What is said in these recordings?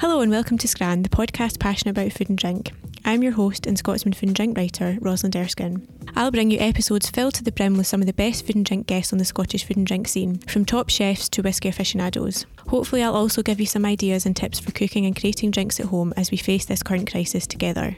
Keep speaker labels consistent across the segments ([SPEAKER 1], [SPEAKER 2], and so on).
[SPEAKER 1] Hello and welcome to Scran, the podcast passionate about food and drink. I'm your host and Scotsman food and drink writer, Rosalind Erskine. I'll bring you episodes filled to the brim with some of the best food and drink guests on the Scottish food and drink scene, from top chefs to whisky aficionados. Hopefully, I'll also give you some ideas and tips for cooking and creating drinks at home as we face this current crisis together.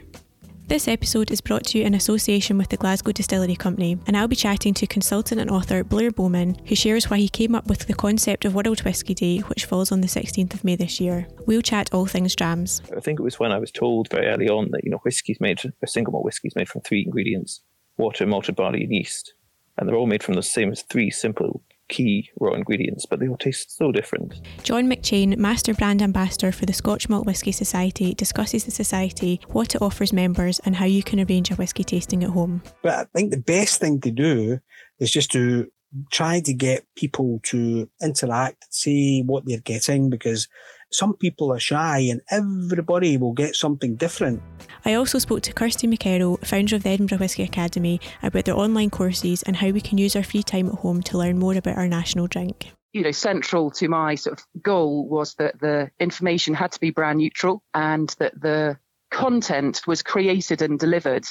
[SPEAKER 1] This episode is brought to you in association with the Glasgow Distillery Company, and I'll be chatting to consultant and author Blair Bowman, who shares why he came up with the concept of World Whisky Day, which falls on the 16th of May this year. We'll chat all things drams.
[SPEAKER 2] I think it was when I was told very early on that, you know, whiskey's made, a single malt whiskey's made from three ingredients water, malted barley, and yeast. And they're all made from the same three simple key raw ingredients, but they all taste so different.
[SPEAKER 1] John McCheyne, Master Brand Ambassador for the Scotch Malt Whisky Society, discusses the society, what it offers members, and how you can arrange a whisky tasting at home.
[SPEAKER 3] But I think the best thing to do is just to try to get people to interact, see what they're getting, because some people are shy and everybody will get something different.
[SPEAKER 1] I also spoke to Kirsty McKerrow, founder of the Edinburgh Whisky Academy, about their online courses and how we can use our free time at home to learn more about our national drink.
[SPEAKER 4] You know, central to my sort of goal was that the information had to be brand neutral and that the content was created and delivered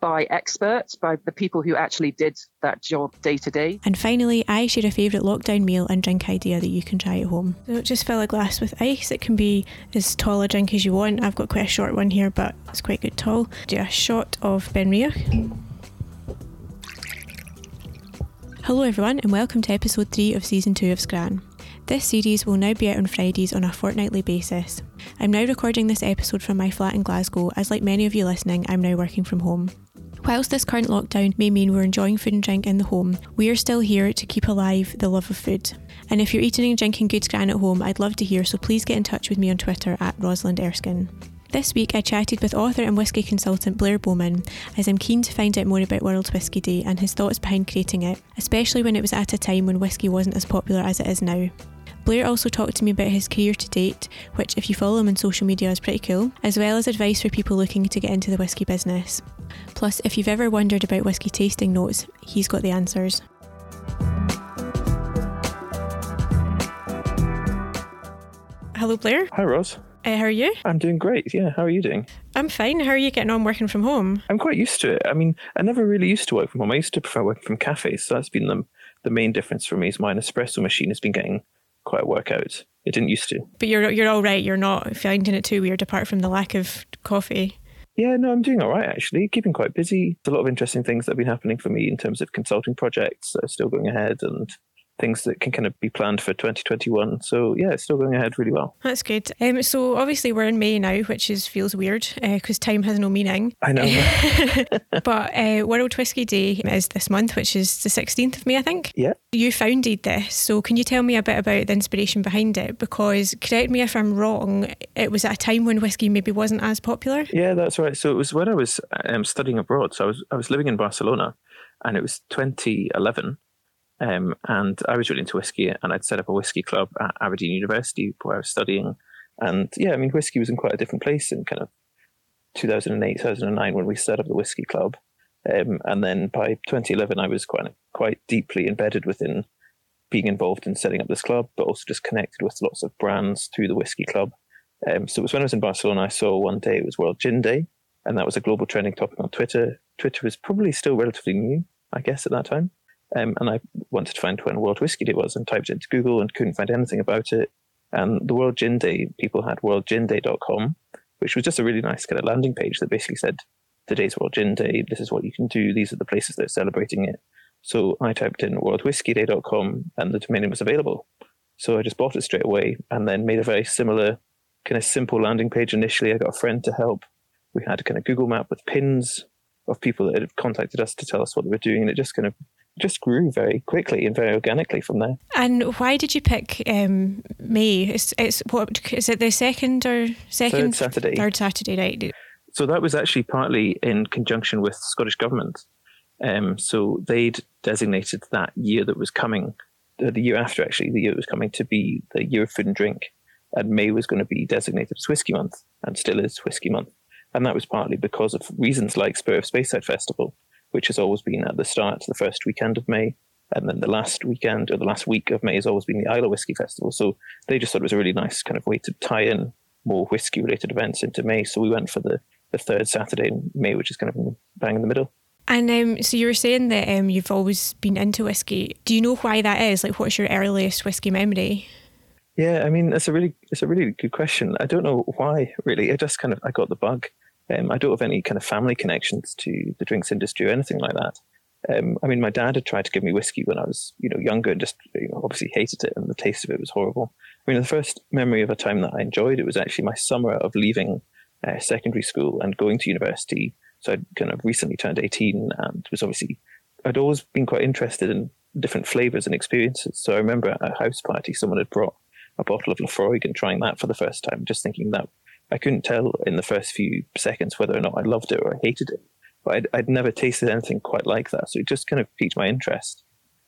[SPEAKER 4] by experts, by the people who actually did that job day to day.
[SPEAKER 1] And finally, I share a favourite lockdown meal and drink idea that you can try at home. So just fill a glass with ice. It can be as tall a drink as you want. I've got quite a short one here, but it's quite good tall. Do a shot of Benriach. Hello, everyone, and welcome to episode 3 of season 2 of Scran. This series will now be out on Fridays on a fortnightly basis. I'm now recording this episode from my flat in Glasgow, as, like many of you listening, I'm now working from home. Whilst this current lockdown may mean we're enjoying food and drink in the home, we are still here to keep alive the love of food. And if you're eating and drinking good scran at home, I'd love to hear, so please get in touch with me on Twitter at Rosalind Erskine. This week I chatted with author and whisky consultant Blair Bowman as I'm keen to find out more about World Whisky Day and his thoughts behind creating it, especially when it was at a time when whisky wasn't as popular as it is now. Blair also talked to me about his career to date, which, if you follow him on social media, is pretty cool, as well as advice for people looking to get into the whisky business. Plus, if you've ever wondered about whisky tasting notes, he's got the answers. Hello, Blair.
[SPEAKER 2] Hi, Ros.
[SPEAKER 1] Uh, how are you?
[SPEAKER 2] I'm doing great. Yeah, how are you doing?
[SPEAKER 1] I'm fine. How are you getting on working from home?
[SPEAKER 2] I'm quite used to it. I mean, I never really used to work from home. I used to prefer working from cafes, so that's been the, the main difference for me. Is my espresso machine has been getting quite work out. It didn't used to.
[SPEAKER 1] But you're you're all right. You're not finding it too weird, apart from the lack of coffee.
[SPEAKER 2] Yeah, no, I'm doing all right actually. Keeping quite busy. There's a lot of interesting things that have been happening for me in terms of consulting projects that are still going ahead and things that can kind of be planned for 2021. So yeah, it's still going ahead really well.
[SPEAKER 1] That's good. Um, so obviously we're in May now, which is feels weird because uh, time has no meaning.
[SPEAKER 2] I know.
[SPEAKER 1] but uh, World Whisky Day is this month, which is the 16th of May, I think.
[SPEAKER 2] Yeah.
[SPEAKER 1] You founded this, so can you tell me a bit about the inspiration behind it? Because correct me if I'm wrong, it was at a time when whiskey maybe wasn't as popular.
[SPEAKER 2] Yeah, that's right. So it was when I was um, studying abroad. So I was I was living in Barcelona, and it was 2011 um, and I was really into whiskey, and I'd set up a whiskey club at Aberdeen University where I was studying. And yeah, I mean, whiskey was in quite a different place in kind of 2008, 2009 when we set up the whiskey club. Um, and then by 2011, I was quite quite deeply embedded within being involved in setting up this club, but also just connected with lots of brands through the whiskey club. Um, so it was when I was in Barcelona, I saw one day it was World Gin Day, and that was a global trending topic on Twitter. Twitter was probably still relatively new, I guess, at that time. Um, and I wanted to find when World Whisky Day was and typed it into Google and couldn't find anything about it. And the World Gin Day, people had worldginday.com, which was just a really nice kind of landing page that basically said, today's World Gin Day, this is what you can do, these are the places that are celebrating it. So I typed in worldwhiskeyday.com and the domain was available. So I just bought it straight away and then made a very similar kind of simple landing page initially. I got a friend to help. We had a kind of Google map with pins of people that had contacted us to tell us what they were doing, and it just kind of just grew very quickly and very organically from there.
[SPEAKER 1] And why did you pick um, May? It's, it's what is it the second or second
[SPEAKER 2] third Saturday?
[SPEAKER 1] Third Saturday, right?
[SPEAKER 2] So that was actually partly in conjunction with Scottish government. Um, so they'd designated that year that was coming, uh, the year after actually, the year that was coming to be the year of food and drink, and May was going to be designated as Whisky Month, and still is Whisky Month. And that was partly because of reasons like Spirit of Speyside Festival, which has always been at the start, the first weekend of May. And then the last weekend or the last week of May has always been the Islay Whisky Festival. So they just thought it was a really nice kind of way to tie in more whiskey related events into May. So we went for the, the third Saturday in May, which is kind of bang in the middle.
[SPEAKER 1] And um, so you were saying that um, you've always been into whiskey. Do you know why that is? Like, what's your earliest whiskey memory?
[SPEAKER 2] Yeah, I mean, it's a really, it's a really good question. I don't know why really. I just kind of, I got the bug. Um, I don't have any kind of family connections to the drinks industry or anything like that. Um, I mean, my dad had tried to give me whiskey when I was, you know, younger, and just you know, obviously hated it, and the taste of it was horrible. I mean, the first memory of a time that I enjoyed it was actually my summer of leaving uh, secondary school and going to university. So I'd kind of recently turned eighteen, and was obviously I'd always been quite interested in different flavors and experiences. So I remember at a house party, someone had brought a bottle of Laphroaig and trying that for the first time, just thinking that I couldn't tell in the first few seconds whether or not I loved it or I hated it. But I'd, I'd never tasted anything quite like that. So it just kind of piqued my interest.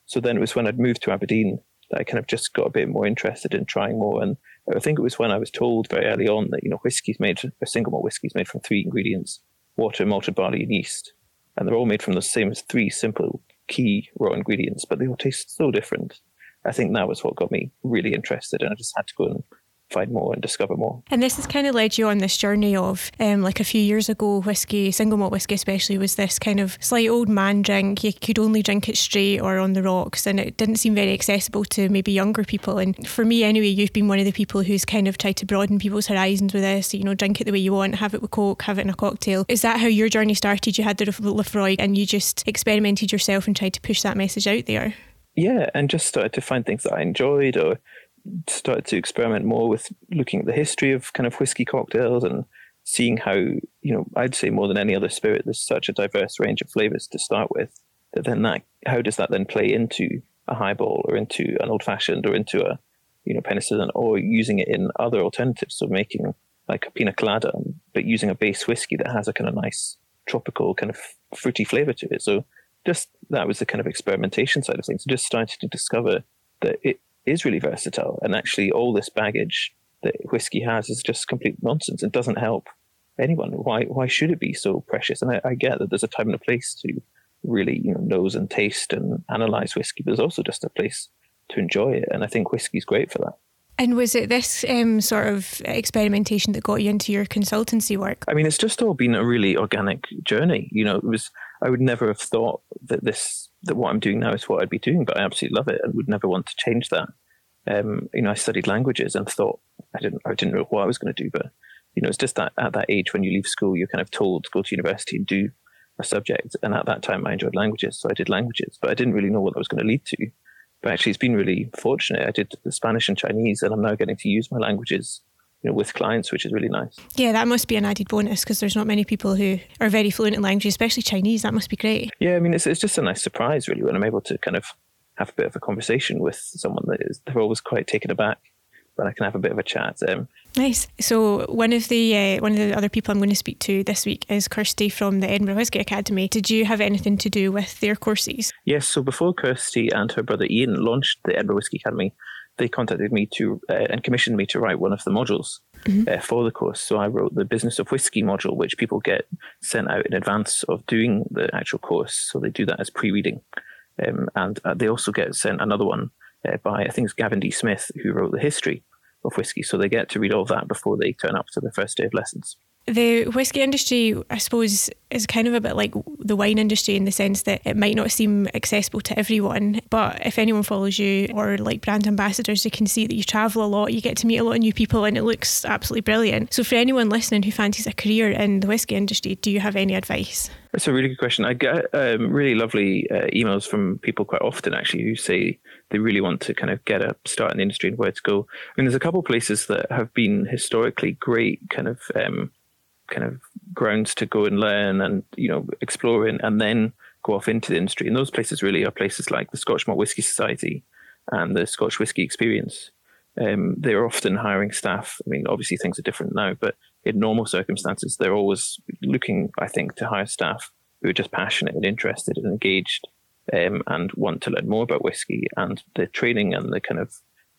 [SPEAKER 2] So then it was when I'd moved to Aberdeen that I kind of just got a bit more interested in trying more. And I think it was when I was told very early on that, you know, whiskey's made, a single malt whiskey is made from three ingredients, water, malted barley, and yeast. And they're all made from the same three simple key raw ingredients, but they all taste so different. I think that was what got me really interested. And I just had to go and find more and discover more.
[SPEAKER 1] And this has kind of led you on this journey of, um, like a few years ago, whiskey, single malt whiskey especially, was this kind of slight old man drink. You could only drink it straight or on the rocks, and it didn't seem very accessible to maybe younger people. And for me, anyway, you've been one of the people who's kind of tried to broaden people's horizons with this. You know, drink it the way you want, have it with Coke, have it in a cocktail. Is that how your journey started? You had the Laphroaig and you just experimented yourself and tried to push that message out there?
[SPEAKER 2] Yeah, and just started to find things that I enjoyed or started to experiment more with looking at the history of kind of whiskey cocktails and seeing how, you know, I'd say more than any other spirit, there's such a diverse range of flavors to start with. That then that, how does that then play into a highball or into an old fashioned or into a, you know, penicillin or using it in other alternatives? So making like a pina colada, but using a base whiskey that has a kind of nice tropical kind of fruity flavor to it. So just that was the kind of experimentation side of things. Just started to discover that it is really versatile. And actually, all this baggage that whiskey has is just complete nonsense. It doesn't help anyone. Why why should it be so precious? And I, I, get that there's a time and a place to really you know nose and taste and analyze whiskey, but there's also just a place to enjoy it. And I think whiskey's great for that.
[SPEAKER 1] And was it this um, sort of experimentation that got you into your consultancy work?
[SPEAKER 2] I mean, it's just all been a really organic journey. You know, it was I would never have thought that this that what I'm doing now is what I'd be doing, but I absolutely love it and would never want to change that. Um, you know, I studied languages and thought I didn't I didn't know what I was going to do, but you know, it's just that at that age when you leave school, you're kind of told to go to university and do a subject. And at that time, I enjoyed languages, so I did languages, but I didn't really know what that was going to lead to. But actually, it's been really fortunate. I did Spanish and Chinese, and I'm now getting to use my languages you know, with clients, which is really nice.
[SPEAKER 1] Yeah, that must be an added bonus because there's not many people who are very fluent in languages, especially Chinese. That must be great.
[SPEAKER 2] Yeah, I mean, it's, it's just a nice surprise, really, when I'm able to kind of have a bit of a conversation with someone that is, they're always quite taken aback when I can have a bit of a chat. Um,
[SPEAKER 1] nice. So one of the uh, one of the other people I'm going to speak to this week is Kirsty from the Edinburgh Whisky Academy. Did you have anything to do with their courses?
[SPEAKER 2] Yes. So before Kirsty and her brother Ian launched the Edinburgh Whisky Academy, they contacted me to uh, and commissioned me to write one of the modules mm-hmm. uh, for the course. So I wrote the business of whiskey module, which people get sent out in advance of doing the actual course. So they do that as pre-reading, um, and uh, they also get sent another one uh, by I think it's Gavin D. Smith who wrote the history of whiskey. So they get to read all that before they turn up to the first day of lessons
[SPEAKER 1] the whiskey industry, I suppose, is kind of a bit like the wine industry in the sense that it might not seem accessible to everyone. But if anyone follows you or like brand ambassadors, you can see that you travel a lot, you get to meet a lot of new people, and it looks absolutely brilliant. So, for anyone listening who fancies a career in the whiskey industry, do you have any advice?
[SPEAKER 2] That's a really good question. I get um, really lovely uh, emails from people quite often, actually, who say they really want to kind of get a start in the industry and where to go. I mean, there's a couple of places that have been historically great kind of um, kind of grounds to go and learn and you know explore in, and then go off into the industry. And those places really are places like the Scotch Malt Whisky Society and the Scotch Whisky Experience. Um, they're often hiring staff. I mean, obviously things are different now, but in normal circumstances, they're always looking, I think, to hire staff who are just passionate and interested and engaged um, and want to learn more about whiskey. And the training and the kind of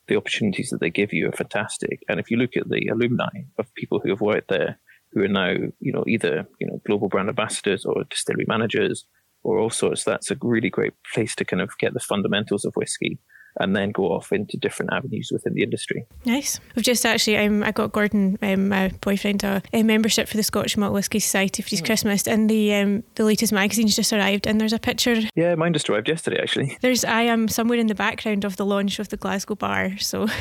[SPEAKER 2] the opportunities that they give you are fantastic. And if you look at the alumni of people who have worked there, who are now, you know, either you know global brand ambassadors or distillery managers or all sorts, that's a really great place to kind of get the fundamentals of whiskey and then go off into different avenues within the industry.
[SPEAKER 1] Nice. We've just actually, um, I got Gordon, um, my boyfriend, a, a, membership for the Scotch Malt Whisky Society for his mm. Christmas, and the um, the latest magazine's just arrived, and there's a picture.
[SPEAKER 2] Yeah, mine just arrived yesterday, actually.
[SPEAKER 1] There's I am somewhere in the background of the launch of the Glasgow bar, so.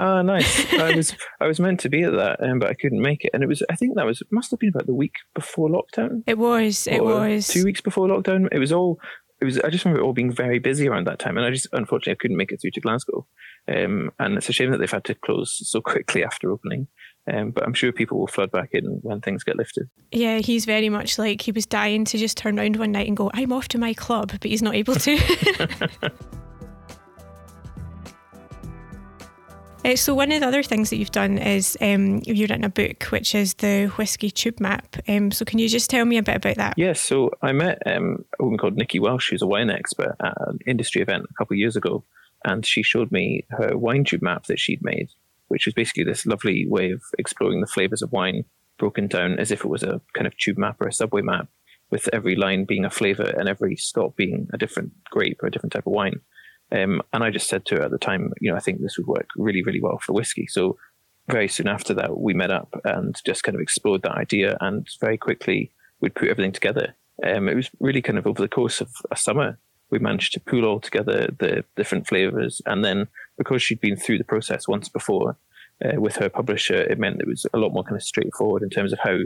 [SPEAKER 2] Ah, nice. I was I was meant to be at that, um, but I couldn't make it. And it was I think that was must have been about the week before lockdown.
[SPEAKER 1] It was. It was
[SPEAKER 2] two weeks before lockdown. It was all it was I just remember it all being very busy around that time, and I just unfortunately I couldn't make it through to Glasgow, um, and it's a shame that they've had to close so quickly after opening. Um, but I'm sure people will flood back in when things get lifted.
[SPEAKER 1] Yeah, he's very much like he was dying to just turn around one night and go, "I'm off to my club," but he's not able to. Uh, so one of the other things that you've done is um, you've written a book, which is the Whiskey Tube Map. Um, so can you just tell me a bit about that?
[SPEAKER 2] Yes. so I met um, a woman called Nikki Welch, who's a wine expert at an industry event a couple of years ago, and she showed me her wine tube map that she'd made, which was basically this lovely way of exploring the flavors of wine, broken down as if it was a kind of tube map or a subway map, with every line being a flavor and every stop being a different grape or a different type of wine. Um, and I just said to her at the time, you know, I think this would work really, really well for whiskey. So very soon after that, we met up and just kind of explored that idea. And very quickly, we'd put everything together. Um, it was really kind of over the course of a summer, we managed to pull all together the different flavors. And then because she'd been through the process once before uh, with her publisher, it meant it was a lot more kind of straightforward in terms of how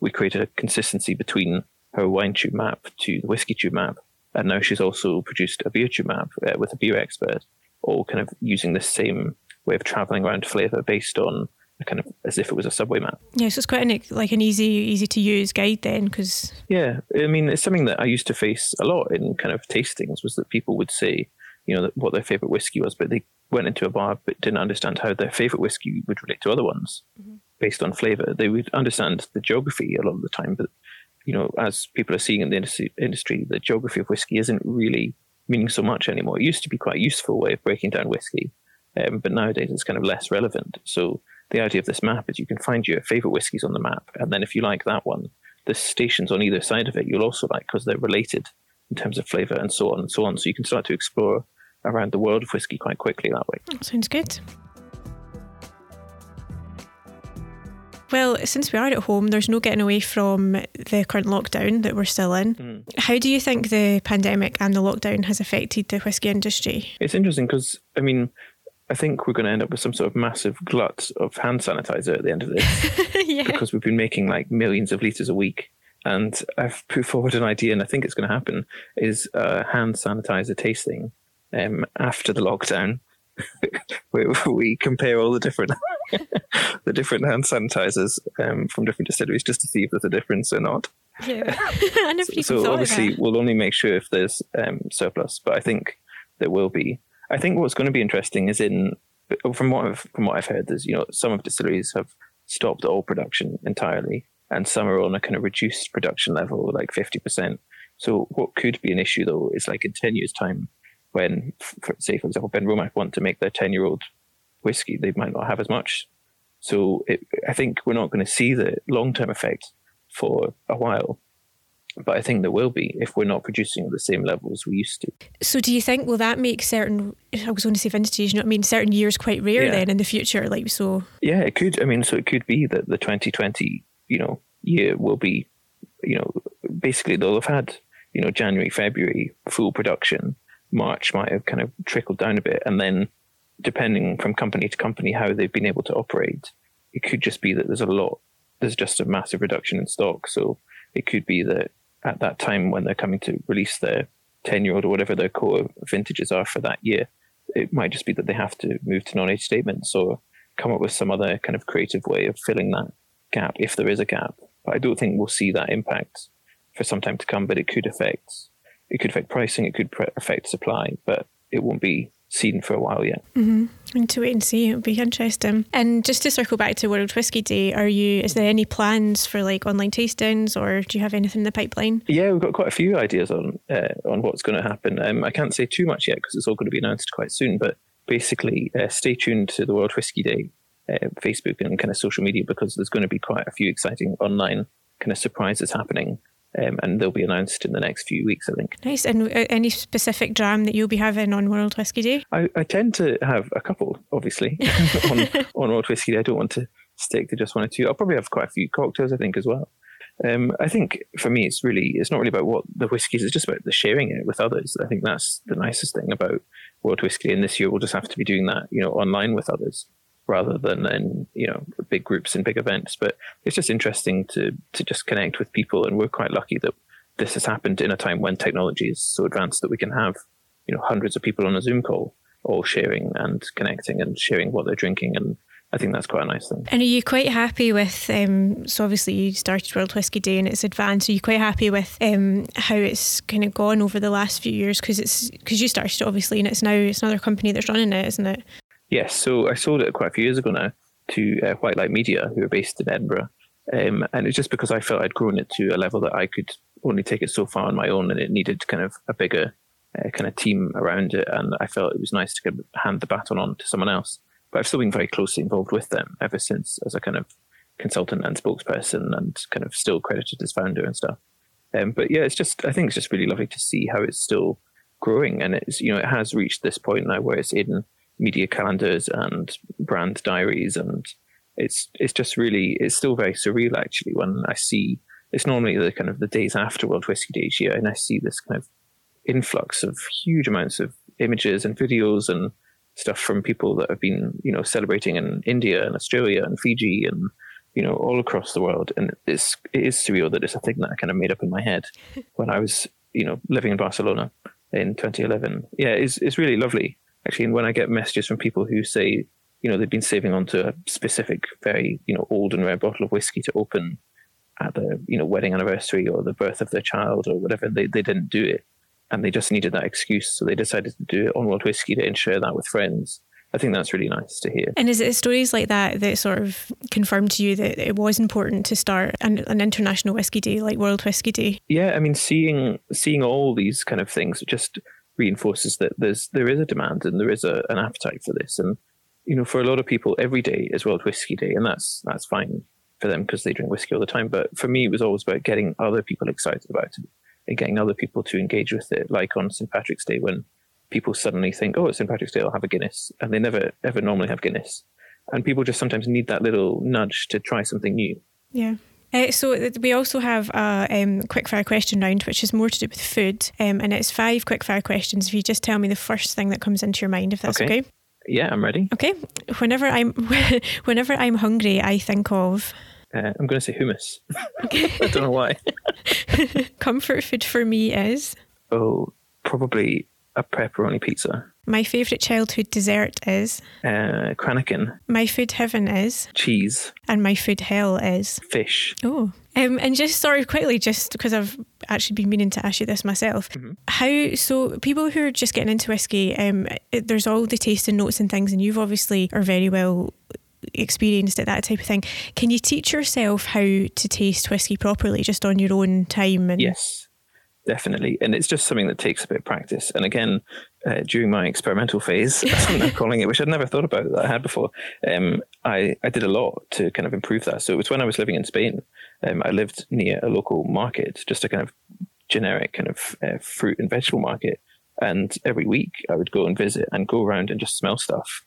[SPEAKER 2] we created a consistency between her wine tube map to the whiskey tube map and now she's also produced a beer tube map uh, with a beer expert, all kind of using the same way of traveling around flavor based on a kind of as if it was a subway map.
[SPEAKER 1] Yeah, so it's quite an, like an easy, easy to use guide then, because
[SPEAKER 2] yeah, I mean it's something that I used to face a lot in kind of tastings was that people would say, you know, what their favorite whiskey was, but they went into a bar but didn't understand how their favorite whiskey would relate to other ones mm-hmm. based on flavor. They would understand the geography a lot of the time, but you know, as people are seeing in the industry, the geography of whiskey isn't really meaning so much anymore. It used to be quite a useful way of breaking down whiskey, um, but nowadays it's kind of less relevant. So the idea of this map is you can find your favorite whiskies on the map, and then if you like that one, the stations on either side of it you'll also like because they're related in terms of flavor and so on and so on. So you can start to explore around the world of whiskey quite quickly that way.
[SPEAKER 1] sounds good. Well, since we are at home, there's no getting away from the current lockdown that we're still in. Mm. How do you think the pandemic and the lockdown has affected the whisky industry?
[SPEAKER 2] It's interesting because, I mean, I think we're going to end up with some sort of massive glut of hand sanitizer at the end of this. yeah. Because we've been making like millions of litres a week. And I've put forward an idea, and I think it's going to happen, is hand sanitizer tasting um, after the lockdown we, we compare all the different the different hand sanitizers um, from different distilleries just to see if there's a difference or not.
[SPEAKER 1] Yeah, I never
[SPEAKER 2] so, so obviously we'll only make sure if there's um, surplus, but I think there will be. I think what's going to be interesting is in from what I've, from what I've heard, there's you know some of distilleries have stopped all production entirely, and some are on a kind of reduced production level, like fifty percent. So what could be an issue though is like in ten years' time, when, for, say, for example, Benromach want to make their 10 year old whiskey, they might not have as much. So it, I think we're not going to see the long term effect for a while. But I think there will be if we're not producing at the same level as we used to.
[SPEAKER 1] So, do you think will that make certain? I was going to say vintages. You know I mean? Certain years quite rare yeah. then in the future, like so.
[SPEAKER 2] Yeah, it could. I mean, so it could be that the 2020, you know, year will be, you know, basically they'll have had, you know, January, February full production, March might have kind of trickled down a bit. And then, depending from company to company how they've been able to operate, it could just be that there's a lot, there's just a massive reduction in stock. So it could be that at that time when they're coming to release their 10 year old or whatever their core vintages are for that year, it might just be that they have to move to non age statements or come up with some other kind of creative way of filling that gap if there is a gap. But I don't think we'll see that impact for some time to come, but it could affect it could affect pricing, it could affect supply, but it won't be seen for a while yet.
[SPEAKER 1] Mm-hmm. And to wait and see, it'll be interesting. And just to circle back to World Whisky Day, are you? Is there any plans for like online tastings, or do you have anything in the pipeline?
[SPEAKER 2] Yeah, we've got quite a few ideas on uh, on what's going to happen. Um, I can't say too much yet because it's all going to be announced quite soon. But basically, uh, stay tuned to the World Whisky Day uh, Facebook and kind of social media because there's going to be quite a few exciting online kind of surprises happening um, and they'll be announced in the next few weeks, I think.
[SPEAKER 1] Nice. And uh, any specific dram that you'll be having on World Whisky Day?
[SPEAKER 2] I, I tend to have a couple, obviously, on, on World Whisky Day. I don't want to stick to just one or two. I'll probably have quite a few cocktails, I think, as well. Um, I think for me, it's really it's not really about what the whisky is, It's just about the sharing it with others. I think that's the nicest thing about World Whisky. Day. And this year, we'll just have to be doing that, you know, online with others rather than in you know big groups and big events. But it's just interesting to to just connect with people, and we're quite lucky that this has happened in a time when technology is so advanced that we can have you know hundreds of people on a Zoom call, all sharing and connecting and sharing what they're drinking and. I think that's quite a nice thing.
[SPEAKER 1] And are you quite happy with? Um, so obviously you started World Whisky Day and it's advanced. Are you quite happy with um, how it's kind of gone over the last few years? Because it's because you started obviously, and it's now it's another company that's running it, isn't it?
[SPEAKER 2] Yes, so I sold it quite a few years ago now to uh, White Light Media, who are based in Edinburgh. Um, and it's just because I felt I'd grown it to a level that I could only take it so far on my own, and it needed kind of a bigger uh, kind of team around it. And I felt it was nice to kind of hand the baton on to someone else. But I've still been very closely involved with them ever since as a kind of consultant and spokesperson, and kind of still credited as founder and stuff. Um, but yeah, it's just I think it's just really lovely to see how it's still growing, and it's you know it has reached this point now where it's in media calendars and brand diaries and it's it's just really it's still very surreal actually when I see it's normally the kind of the days after World Whisky Day each year and I see this kind of influx of huge amounts of images and videos and stuff from people that have been you know celebrating in India and Australia and Fiji and you know all across the world. And it's it is surreal that it's a thing that I kind of made up in my head when I was you know living in Barcelona in 2011 yeah it's it's really lovely actually. And when I get messages from people who say, you know, they've been saving onto a specific, very, you know, old and rare bottle of whiskey to open at the, you know, wedding anniversary or the birth of their child or whatever, they, they didn't do it. And they just needed that excuse. So they decided to do it on World Whiskey Day and share that with friends. I think that's really nice to hear.
[SPEAKER 1] And is it stories like that that sort of confirmed to you that it was important to start an, an, international whiskey day like World Whiskey Day?
[SPEAKER 2] Yeah, I mean, seeing seeing all these kind of things just reinforces that there's there is a demand and there is a, an appetite for this. And you know, for a lot of people, every day is World Whiskey Day, and that's that's fine for them because they drink whiskey all the time. But for me, it was always about getting other people excited about it and getting other people to engage with it. Like on St Patrick's Day, when people suddenly think, "Oh, it's St Patrick's Day, I'll have a Guinness," and they never ever normally have Guinness. And people just sometimes need that little nudge to try something new.
[SPEAKER 1] Yeah. Uh, so we also have a um, quickfire question round, which is more to do with food, um, and it's five quickfire questions. If you just tell me the first thing that comes into your mind, if that's okay. okay?
[SPEAKER 2] Yeah, I'm ready.
[SPEAKER 1] Okay. Whenever I'm whenever I'm hungry, I think of.
[SPEAKER 2] Uh, I'm going to say hummus. Okay. I don't know why.
[SPEAKER 1] Comfort food for me is.
[SPEAKER 2] Oh, probably a pepperoni pizza.
[SPEAKER 1] My favourite childhood dessert is
[SPEAKER 2] uh, Cranachan.
[SPEAKER 1] My food heaven is
[SPEAKER 2] cheese,
[SPEAKER 1] and my food hell is
[SPEAKER 2] fish.
[SPEAKER 1] Oh, um, and just sorry quickly, just because I've actually been meaning to ask you this myself. Mm-hmm. How so? People who are just getting into whiskey, um, it, there's all the tasting notes and things, and you've obviously are very well experienced at that type of thing. Can you teach yourself how to taste whiskey properly, just on your own time?
[SPEAKER 2] And yes, definitely. And it's just something that takes a bit of practice. And again, uh, during my experimental phase, I'm calling it, which I'd never thought about that I had before, um, I, I did a lot to kind of improve that. So it was when I was living in Spain. Um, I lived near a local market, just a kind of generic kind of uh, fruit and vegetable market. And every week I would go and visit and go around and just smell stuff.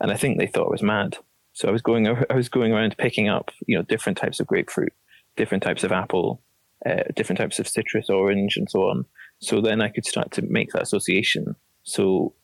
[SPEAKER 2] And I think they thought I was mad. So I was going, I was going around picking up, you know, different types of grapefruit, different types of apple, uh, different types of citrus, orange, and so on. So then I could start to make that association. So,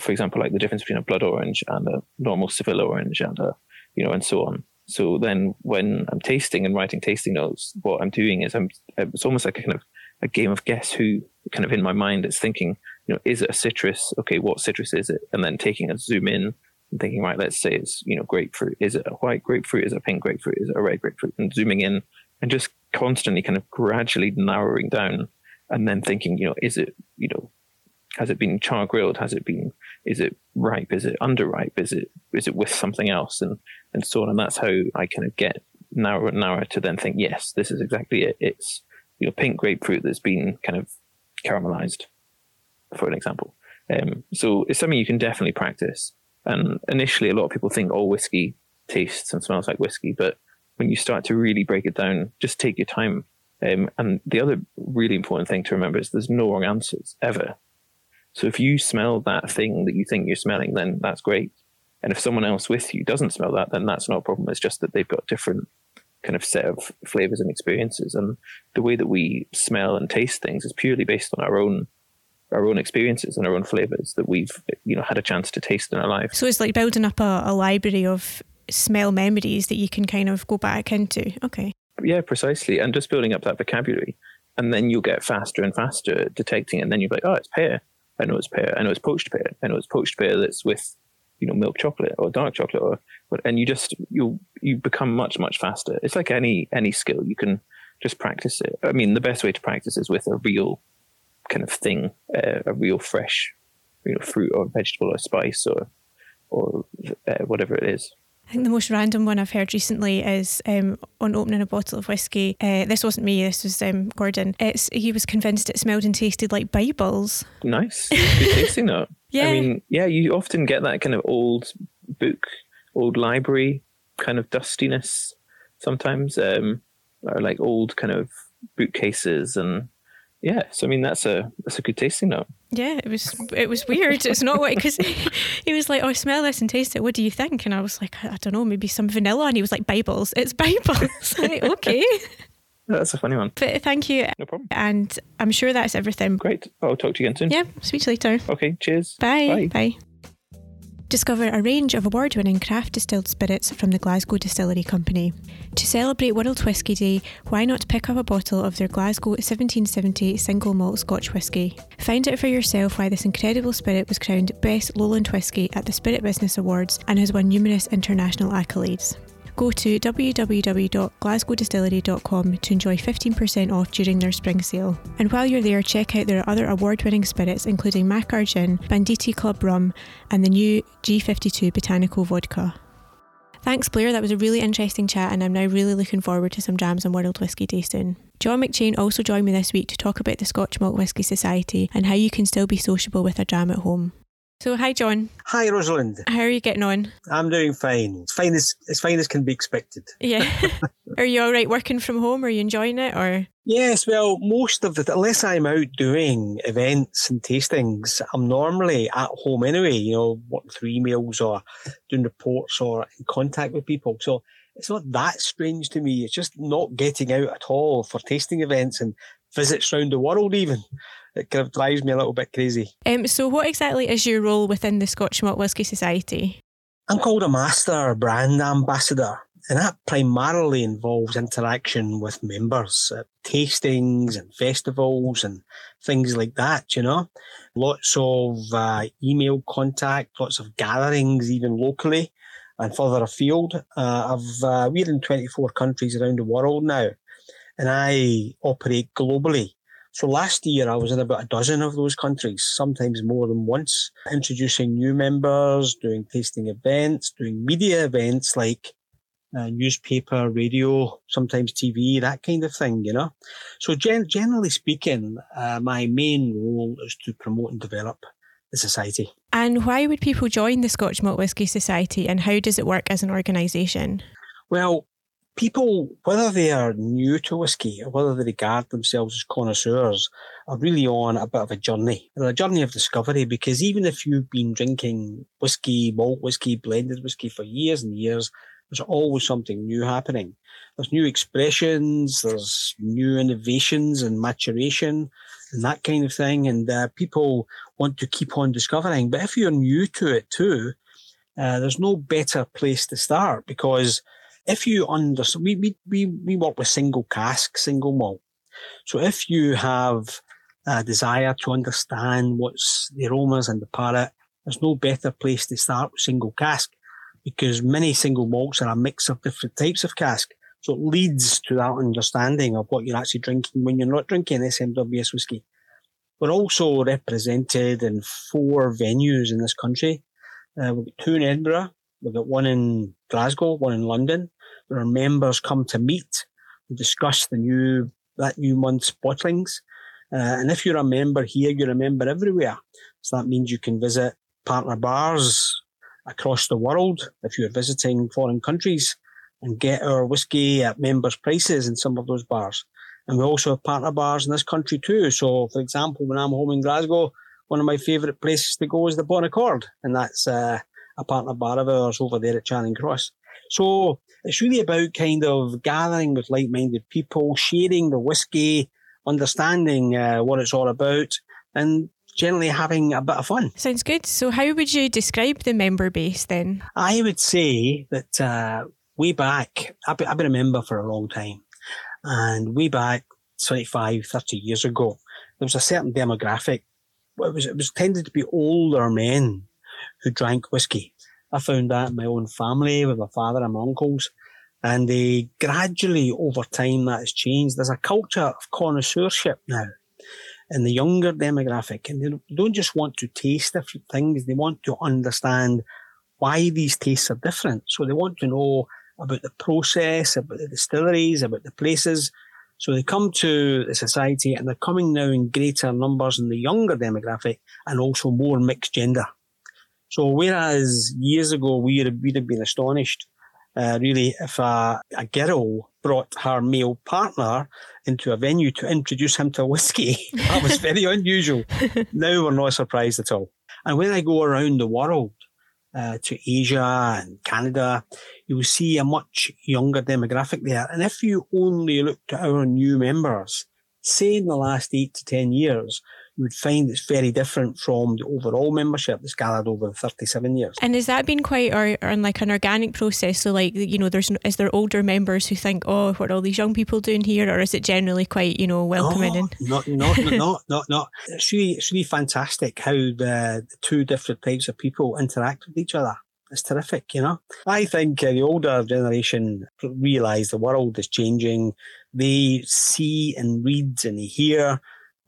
[SPEAKER 2] for example, like the difference between a blood orange and a normal Sevilla orange, and a, you know, and so on. So then when I'm tasting and writing tasting notes, what I'm doing is I'm it's almost like a kind of a game of guess who. Kind of in my mind, it's thinking, you know, is it a citrus? Okay, what citrus is it? And then taking a zoom in and thinking, right, let's say it's you know grapefruit. Is it a white grapefruit? Is it a pink grapefruit? Is it a red grapefruit? And zooming in and just constantly kind of gradually narrowing down and then thinking, you know, is it, you know, has it been char grilled? Has it been, is it ripe? Is it underripe? Is it, is it with something else? And, and so on. And that's how I kind of get narrower and narrower to then think, yes, this is exactly it. It's, you know, pink grapefruit that's been kind of caramelized, for an example. Um, so it's something you can definitely practice. And initially, a lot of people think, oh, whiskey tastes and smells like whiskey. But when you start to really break it down, just take your time. Um, and the other really important thing to remember is there's no wrong answers ever. So if you smell that thing that you think you're smelling, then that's great. And if someone else with you doesn't smell that, then that's not a problem. It's just that they've got different kind of set of flavors and experiences. And the way that we smell and taste things is purely based on our own our own experiences and our own flavors that we've you know had a chance to taste in our life.
[SPEAKER 1] So it's like building up a, a library of smell memories that you can kind of go back into. Okay.
[SPEAKER 2] Yeah, precisely. And just building up that vocabulary. And then you'll get faster and faster detecting it. And then you're like, oh, it's pear. I know it's pear. I know it's poached pear. I know it's poached pear that's with, you know, milk chocolate or dark chocolate or and you just you you become much, much faster. It's like any any skill. You can just practice it. I mean, the best way to practice is with a real kind of thing, uh, a real fresh, you know, fruit or vegetable or spice or or uh, whatever it is.
[SPEAKER 1] I think the most random one I've heard recently is um, on opening a bottle of whiskey. Uh, this wasn't me. This was um, Gordon. It's he was convinced it smelled and tasted like Bibles.
[SPEAKER 2] Nice, good tasting that.
[SPEAKER 1] yeah,
[SPEAKER 2] I mean, yeah, you often get that kind of old book, old library kind of dustiness sometimes, um, or like old kind of bookcases and yeah, so I mean that's a that's a good tasting note.
[SPEAKER 1] Yeah, it was it was weird. It's not what because he was like, "Oh, smell this and taste it. What do you think?" And I was like, "I, don't know, maybe some vanilla." And he was like, "Bibles, it's Bibles." like, okay,
[SPEAKER 2] that's a funny one.
[SPEAKER 1] But thank you.
[SPEAKER 2] No problem.
[SPEAKER 1] And I'm sure that's everything.
[SPEAKER 2] Great. I'll talk to you again soon.
[SPEAKER 1] Yeah, speak to you later.
[SPEAKER 2] Okay. Cheers.
[SPEAKER 1] Bye.
[SPEAKER 2] Bye.
[SPEAKER 1] Bye. Discover a range of award winning craft distilled spirits from the Glasgow Distillery Company. To celebrate World Whisky Day, why not pick up a bottle of their Glasgow 1770 single malt Scotch whisky? Find out for yourself why this incredible spirit was crowned Best Lowland Whisky at the Spirit Business Awards and has won numerous international accolades. Go to www.glasgowdistillery.com to enjoy 15% off during their spring sale. And while you're there, check out their other award winning spirits, including Makar Gin, Banditti Club Rum, and the new G52 Botanical Vodka. Thanks, Blair. That was a really interesting chat, and I'm now really looking forward to some drams on World Whisky Day soon. John McCheyne also joined me this week to talk about the Scotch Malt Whisky Society and how you can still be sociable with a dram at home. So, hi, John.
[SPEAKER 3] Hi, Rosalind.
[SPEAKER 1] How are you getting on?
[SPEAKER 3] I'm doing fine. It's fine as as fine as can be expected.
[SPEAKER 1] Yeah. are you all right working from home? Are you enjoying it, or?
[SPEAKER 3] Yes, well, most of the unless I'm out doing events and tastings, I'm normally at home anyway. You know, working through emails or doing reports or in contact with people. So it's not that strange to me. It's just not getting out at all for tasting events and visits around the world, even it kind of drives me a little bit crazy.
[SPEAKER 1] Um, so, what exactly is your role within the Scotch Malt Whisky Society?
[SPEAKER 3] I'm called a master brand ambassador, and that primarily involves interaction with members at tastings and festivals and things like that, you know. Lots of uh, email contact, lots of gatherings, even locally and further afield. Uh, I've, uh, we're in 24 countries around the world now, and I operate globally. So last year I was in about a dozen of those countries, sometimes more than once, introducing new members, doing tasting events, doing media events like uh, newspaper, radio, sometimes TV, that kind of thing, you know. So gen- generally speaking, uh, my main role is to promote and develop the society.
[SPEAKER 1] And why would people join the Scotch Malt Whisky Society and how does it work as an organisation?
[SPEAKER 3] Well, people, whether they are new to whiskey or whether they regard themselves as connoisseurs, are really on a bit of a journey. They're a journey of discovery because even if you've been drinking whiskey, malt whiskey, blended whiskey for years and years, there's always something new happening. There's new expressions, there's new innovations and maturation and that kind of thing. And uh, people want to keep on discovering. But if you're new to it too, uh, there's no better place to start because if you understand, we, we, we, we work with single cask, single malt. So if you have a desire to understand what's the aromas and the palate, there's no better place to start with single cask because many single malts are a mix of different types of cask. So it leads to that understanding of what you're actually drinking when you're not drinking SMWS whiskey. We're also represented in four venues in this country. Uh, we've got two in Edinburgh, we've got one in Glasgow, one in London, where our members come to meet and discuss the new that new month's bottlings. Uh, and if you're a member here, you're a member everywhere. So that means you can visit partner bars across the world if you're visiting foreign countries and get our whiskey at members' prices in some of those bars. And we also have partner bars in this country too. So, for example, when I'm home in Glasgow, one of my favourite places to go is the Bon Accord, and that's uh, a partner bar of ours over there at Charing Cross. So it's really about kind of gathering with like-minded people, sharing the whiskey, understanding uh, what it's all about, and generally having a bit of fun.
[SPEAKER 1] Sounds good. So, how would you describe the member base then?
[SPEAKER 3] I would say that uh, way back, I've been, I've been a member for a long time, and way back 25, 30 years ago, there was a certain demographic. It was, it was tended to be older men who drank whiskey. I found that in my own family with my father and my uncles. And they gradually over time that has changed. There's a culture of connoisseurship now in the younger demographic. And they don't just want to taste different things. They want to understand why these tastes are different. So they want to know about the process, about the distilleries, about the places. So they come to the society and they're coming now in greater numbers in the younger demographic and also more mixed gender. So whereas years ago we would, we'd have been astonished, uh, really, if a, a girl brought her male partner into a venue to introduce him to whiskey, that was very unusual. Now we're not surprised at all. And when I go around the world, uh, to Asia and Canada, you will see a much younger demographic there. And if you only look at our new members, say in the last eight to 10 years, you would find it's very different from the overall membership that's gathered over the 37 years.
[SPEAKER 1] And has that been quite or, or like an organic process? So like, you know, there's is there older members who think, oh, what are all these young people doing here? Or is it generally quite, you know, welcoming?
[SPEAKER 3] No, not, not, not, not, not. It's really, it's really fantastic how the, the two different types of people interact with each other. It's terrific, you know. I think uh, the older generation realise the world is changing. They see and read and hear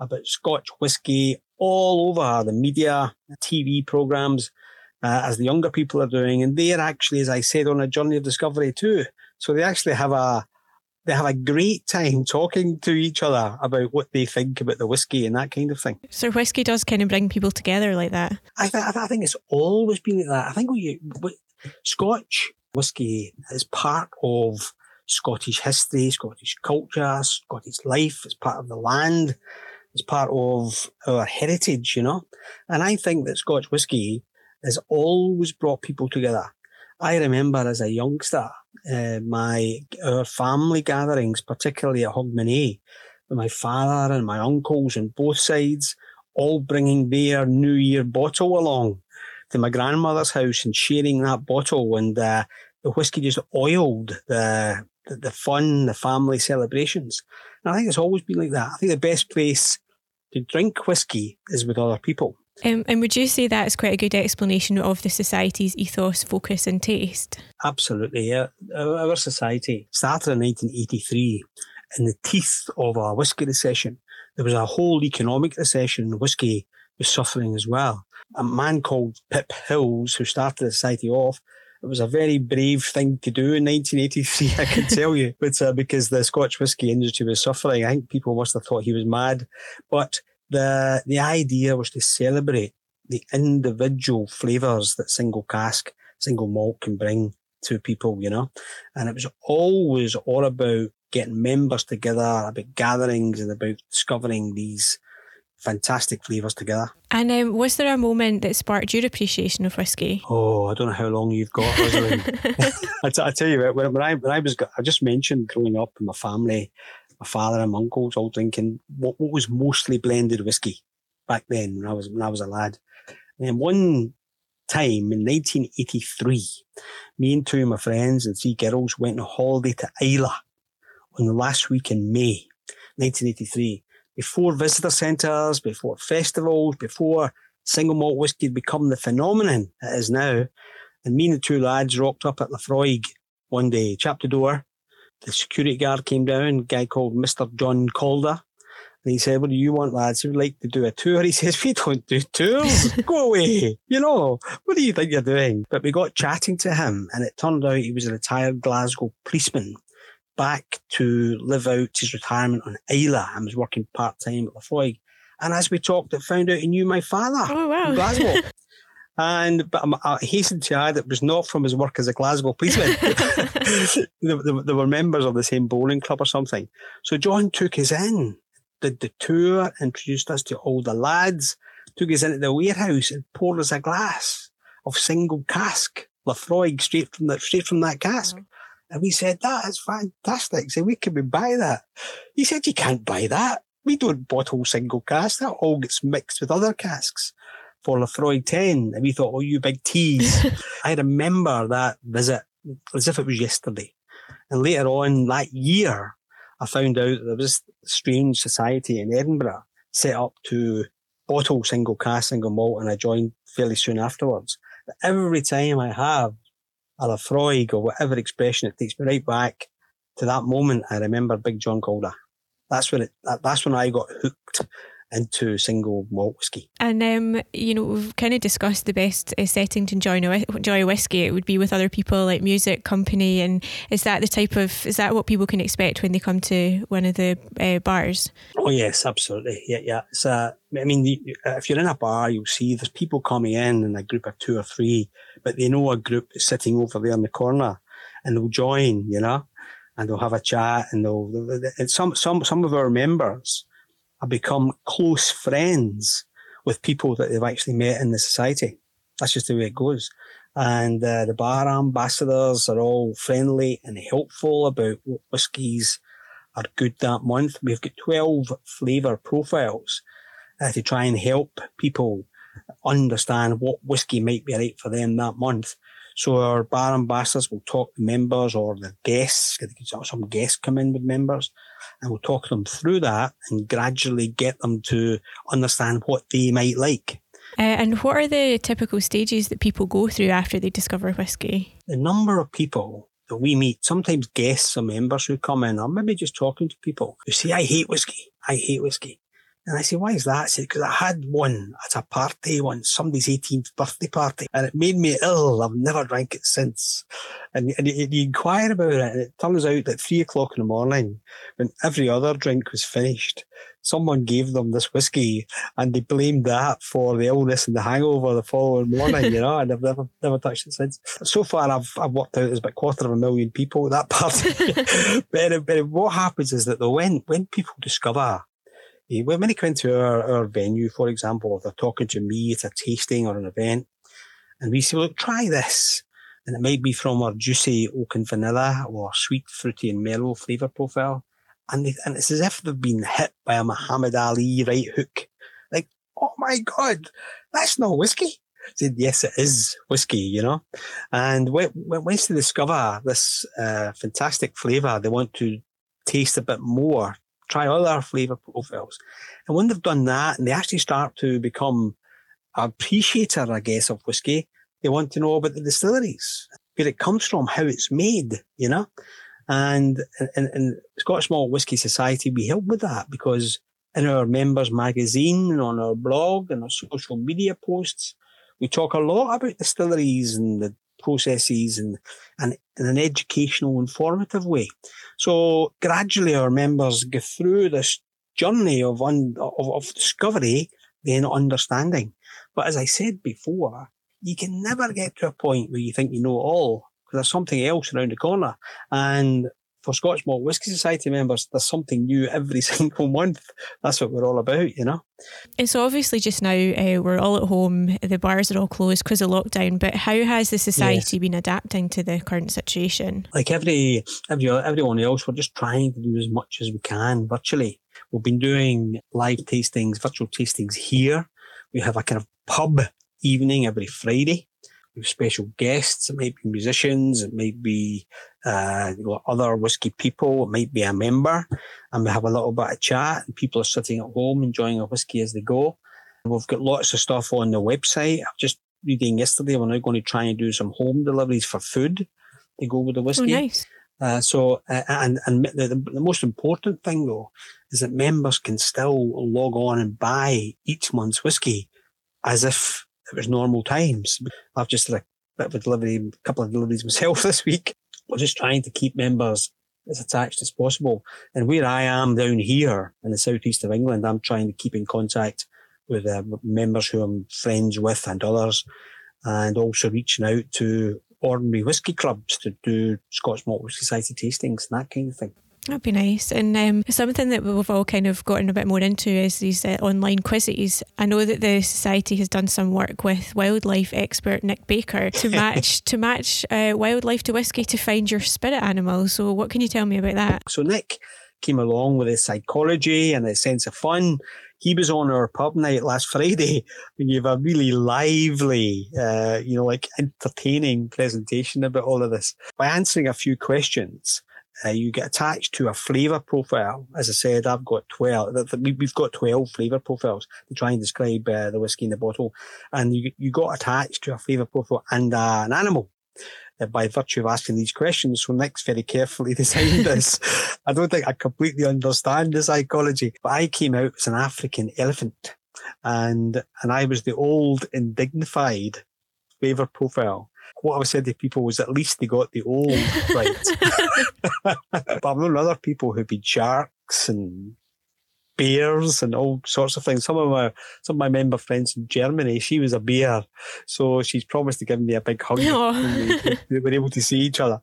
[SPEAKER 3] about Scotch whisky all over the media, TV programs, uh, as the younger people are doing. And they're actually, as I said, on a journey of discovery too. So they actually have a, they have a great time talking to each other about what they think about the whiskey and that kind of thing.
[SPEAKER 1] So whiskey does kind of bring people together like that.
[SPEAKER 3] I, th- I think it's always been like that. I think we, we, Scotch whiskey is part of Scottish history, Scottish culture, Scottish life. It's part of the land. It's part of our heritage, you know. And I think that Scotch whisky has always brought people together. I remember as a youngster, uh, my our family gatherings, particularly at Hogmanay, with my father and my uncles on both sides, all bringing their New Year bottle along to my grandmother's house and sharing that bottle, and uh, the whiskey just oiled the, the the fun, the family celebrations. And I think it's always been like that. I think the best place to drink whiskey is with other people.
[SPEAKER 1] Um, and would you say that is quite a good explanation of the society's ethos, focus, and taste?
[SPEAKER 3] Absolutely. Yeah. Our society started in 1983 in the teeth of a whisky recession. There was a whole economic recession, and whisky was suffering as well. A man called Pip Hills, who started the society off, it was a very brave thing to do in 1983, I can tell you, but uh, because the Scotch whisky industry was suffering, I think people must have thought he was mad. But the the idea was to celebrate the individual flavours that single cask, single malt can bring to people, you know. And it was always all about getting members together, about gatherings, and about discovering these fantastic flavours together.
[SPEAKER 1] And um, was there a moment that sparked your appreciation of whiskey?
[SPEAKER 3] Oh, I don't know how long you've got, Rosalind. I, t- I tell you, when, when, I when I was I just mentioned growing up in my family, my father and my uncles all drinking what, what was mostly blended whiskey back then when I was when I was a lad. And one time in 1983, me and two of my friends and three girls went on holiday to Islay on the last week in May, 1983 before visitor centres, before festivals, before single malt whisky had become the phenomenon it is now. And me and the two lads rocked up at Laphroaig one day, chapped the door the security guard came down, a guy called Mr. John Calder. And he said, What do you want, lads? We'd like to do a tour. He says, We don't do tours. Go away. You know, what do you think you're doing? But we got chatting to him, and it turned out he was a retired Glasgow policeman back to live out his retirement on Islay and was working part time at Laphroaig. And as we talked, I found out he knew my father
[SPEAKER 1] Oh, wow.
[SPEAKER 3] Glasgow. And but um, I hasten to add it was not from his work as a Glasgow policeman. they, they, they were members of the same bowling club or something. So John took us in, did the tour, introduced us to all the lads, took us into the warehouse and poured us a glass of single cask Laphroaig straight from that straight from that cask. And we said, that is fantastic. So we can we buy that? He said, you can't buy that. We don't bottle single cask. That all gets mixed with other casks for Laphroaig 10. And we thought, oh, you big tease. I remember that visit as if it was yesterday. And later on that year, I found out there was a strange society in Edinburgh set up to bottle single cask, single malt, and I joined fairly soon afterwards. But every time I have a Laphroaig or whatever expression, it takes me right back to that moment. I remember Big John Calder. That's when it. That, that's when I got hooked into single malt whiskey.
[SPEAKER 1] And um, you know, we've kind of discussed the best uh, setting to enjoy a, enjoy a whiskey. It would be with other people, like music, company, and is that the type of is that what people can expect when they come to one of the uh, bars?
[SPEAKER 3] Oh yes, absolutely. Yeah, yeah. It's uh, I mean, if you're in a bar, you'll see there's people coming in in a group of two or three, but they know a group is sitting over there in the corner, and they'll join, you know, and they'll have a chat, and they'll. And some some some of our members become close friends with people that they've actually met in the society. That's just the way it goes. And uh, the bar ambassadors are all friendly and helpful about what whiskies are good that month. We've got 12 flavour profiles uh, to try and help people understand what whiskey might be right for them that month. So our bar ambassadors will talk to members or the guests, some guests come in with members, and we'll talk them through that and gradually get them to understand what they might like.
[SPEAKER 1] Uh, and what are the typical stages that people go through after they discover whiskey?
[SPEAKER 3] the number of people that we meet, sometimes guests or members who come in, or maybe just talking to people who say, I hate whiskey. I hate whiskey. And I say, why is that? I said, because I had one at a party once, somebody's 18th birthday party, and it made me ill. I've never drank it since. And, and you, you inquire about it, and it turns out that three o'clock in the morning, when every other drink was finished, someone gave them this whiskey and they blamed that for the illness and the hangover the following morning, you know, and I've never never touched it since. So far I've I've worked out there's about a quarter of a million people at that party. but, but what happens is that though when when people discover when when they come into our, our venue, for example, they're talking to me, it's a tasting or an event, and we say, look, try this. And it might be from our juicy oak and vanilla or sweet, fruity and mellow flavour profile and they, and it's as if they've been hit by a Muhammad Ali right hook. Like, oh my god, that's not whiskey. I said, yes, it is whiskey, you know. And when, once they discover this uh, fantastic flavour, they want to taste a bit more, try other flavour profiles. And when they've done that, and they actually start to become appreciator, I guess, of whiskey, they want to know about the distilleries, where it comes from, how it's made, you know. And in, in Scottish Malt Whisky Society, we help with that because in our members magazine, and on our blog, and our social media posts, we talk a lot about distilleries and the processes and, and in an educational, informative way. So gradually our members go through this journey of, un, of, of discovery, then understanding. But as I said before, you can never get to a point where you think you know all because there's something else around the corner. And for Scotch Malt Whisky Society members, there's something new every single month. That's what we're all about, you know.
[SPEAKER 1] And so obviously just now uh, we're all at home, the bars are all closed because of lockdown. But how has the society been adapting to the current situation?
[SPEAKER 3] Like every, every everyone else, we're just trying to do as much as we can virtually. We've been doing live tastings, virtual tastings here. We have a kind of pub evening every Friday special guests. It might be musicians. It might be uh, you know, other whiskey people. It might be a member, and we have a little bit of chat. And people are sitting at home enjoying a whiskey as they go. We've got lots of stuff on the website. I've just reading yesterday. We're now going to try and do some home deliveries for food to go with the
[SPEAKER 1] Oh, nice.
[SPEAKER 3] Uh, so, uh, and and the, the most important thing though is that members can still log on and buy each month's whiskey as if it was normal times. I've just had a bit of a delivery, a couple of deliveries myself this week. We're just trying to keep members as attached as possible. And where I am down here in the southeast of England, I'm trying to keep in contact with uh, members who I'm friends with and others, and also reaching out to ordinary whisky clubs to do Scotch Malt Whisky Society tastings and that kind of thing.
[SPEAKER 1] That'd be nice. And um, something that we've all kind of gotten a bit more into is these uh, online quizzes. I know that the society has done some work with wildlife expert Nick Baker to match to match uh, wildlife to whiskey to find your spirit animal. So, what can you tell me about that?
[SPEAKER 3] So, Nick came along with his psychology and his sense of fun. He was on our pub night last Friday and gave a really lively, uh, you know, like entertaining presentation about all of this by answering a few questions uh, you get attached to a flavour profile. As I said, I've got 12, we've got 12 flavour profiles to try and describe uh, the whiskey in the bottle. And you, you got attached to a flavour profile and uh, an animal. Uh, by virtue of asking these questions, so Nick's very carefully designed this. I don't think I completely understand the psychology, but I came out as an African elephant, and and I was the old and dignified flavour profile what I said to people was at least they got the old right. but I've known other people who've been sharks and bears and all sorts of things. Some of my some of my member friends in Germany, she was a bear, so she's promised to give me a big hug. when we were able to see each other.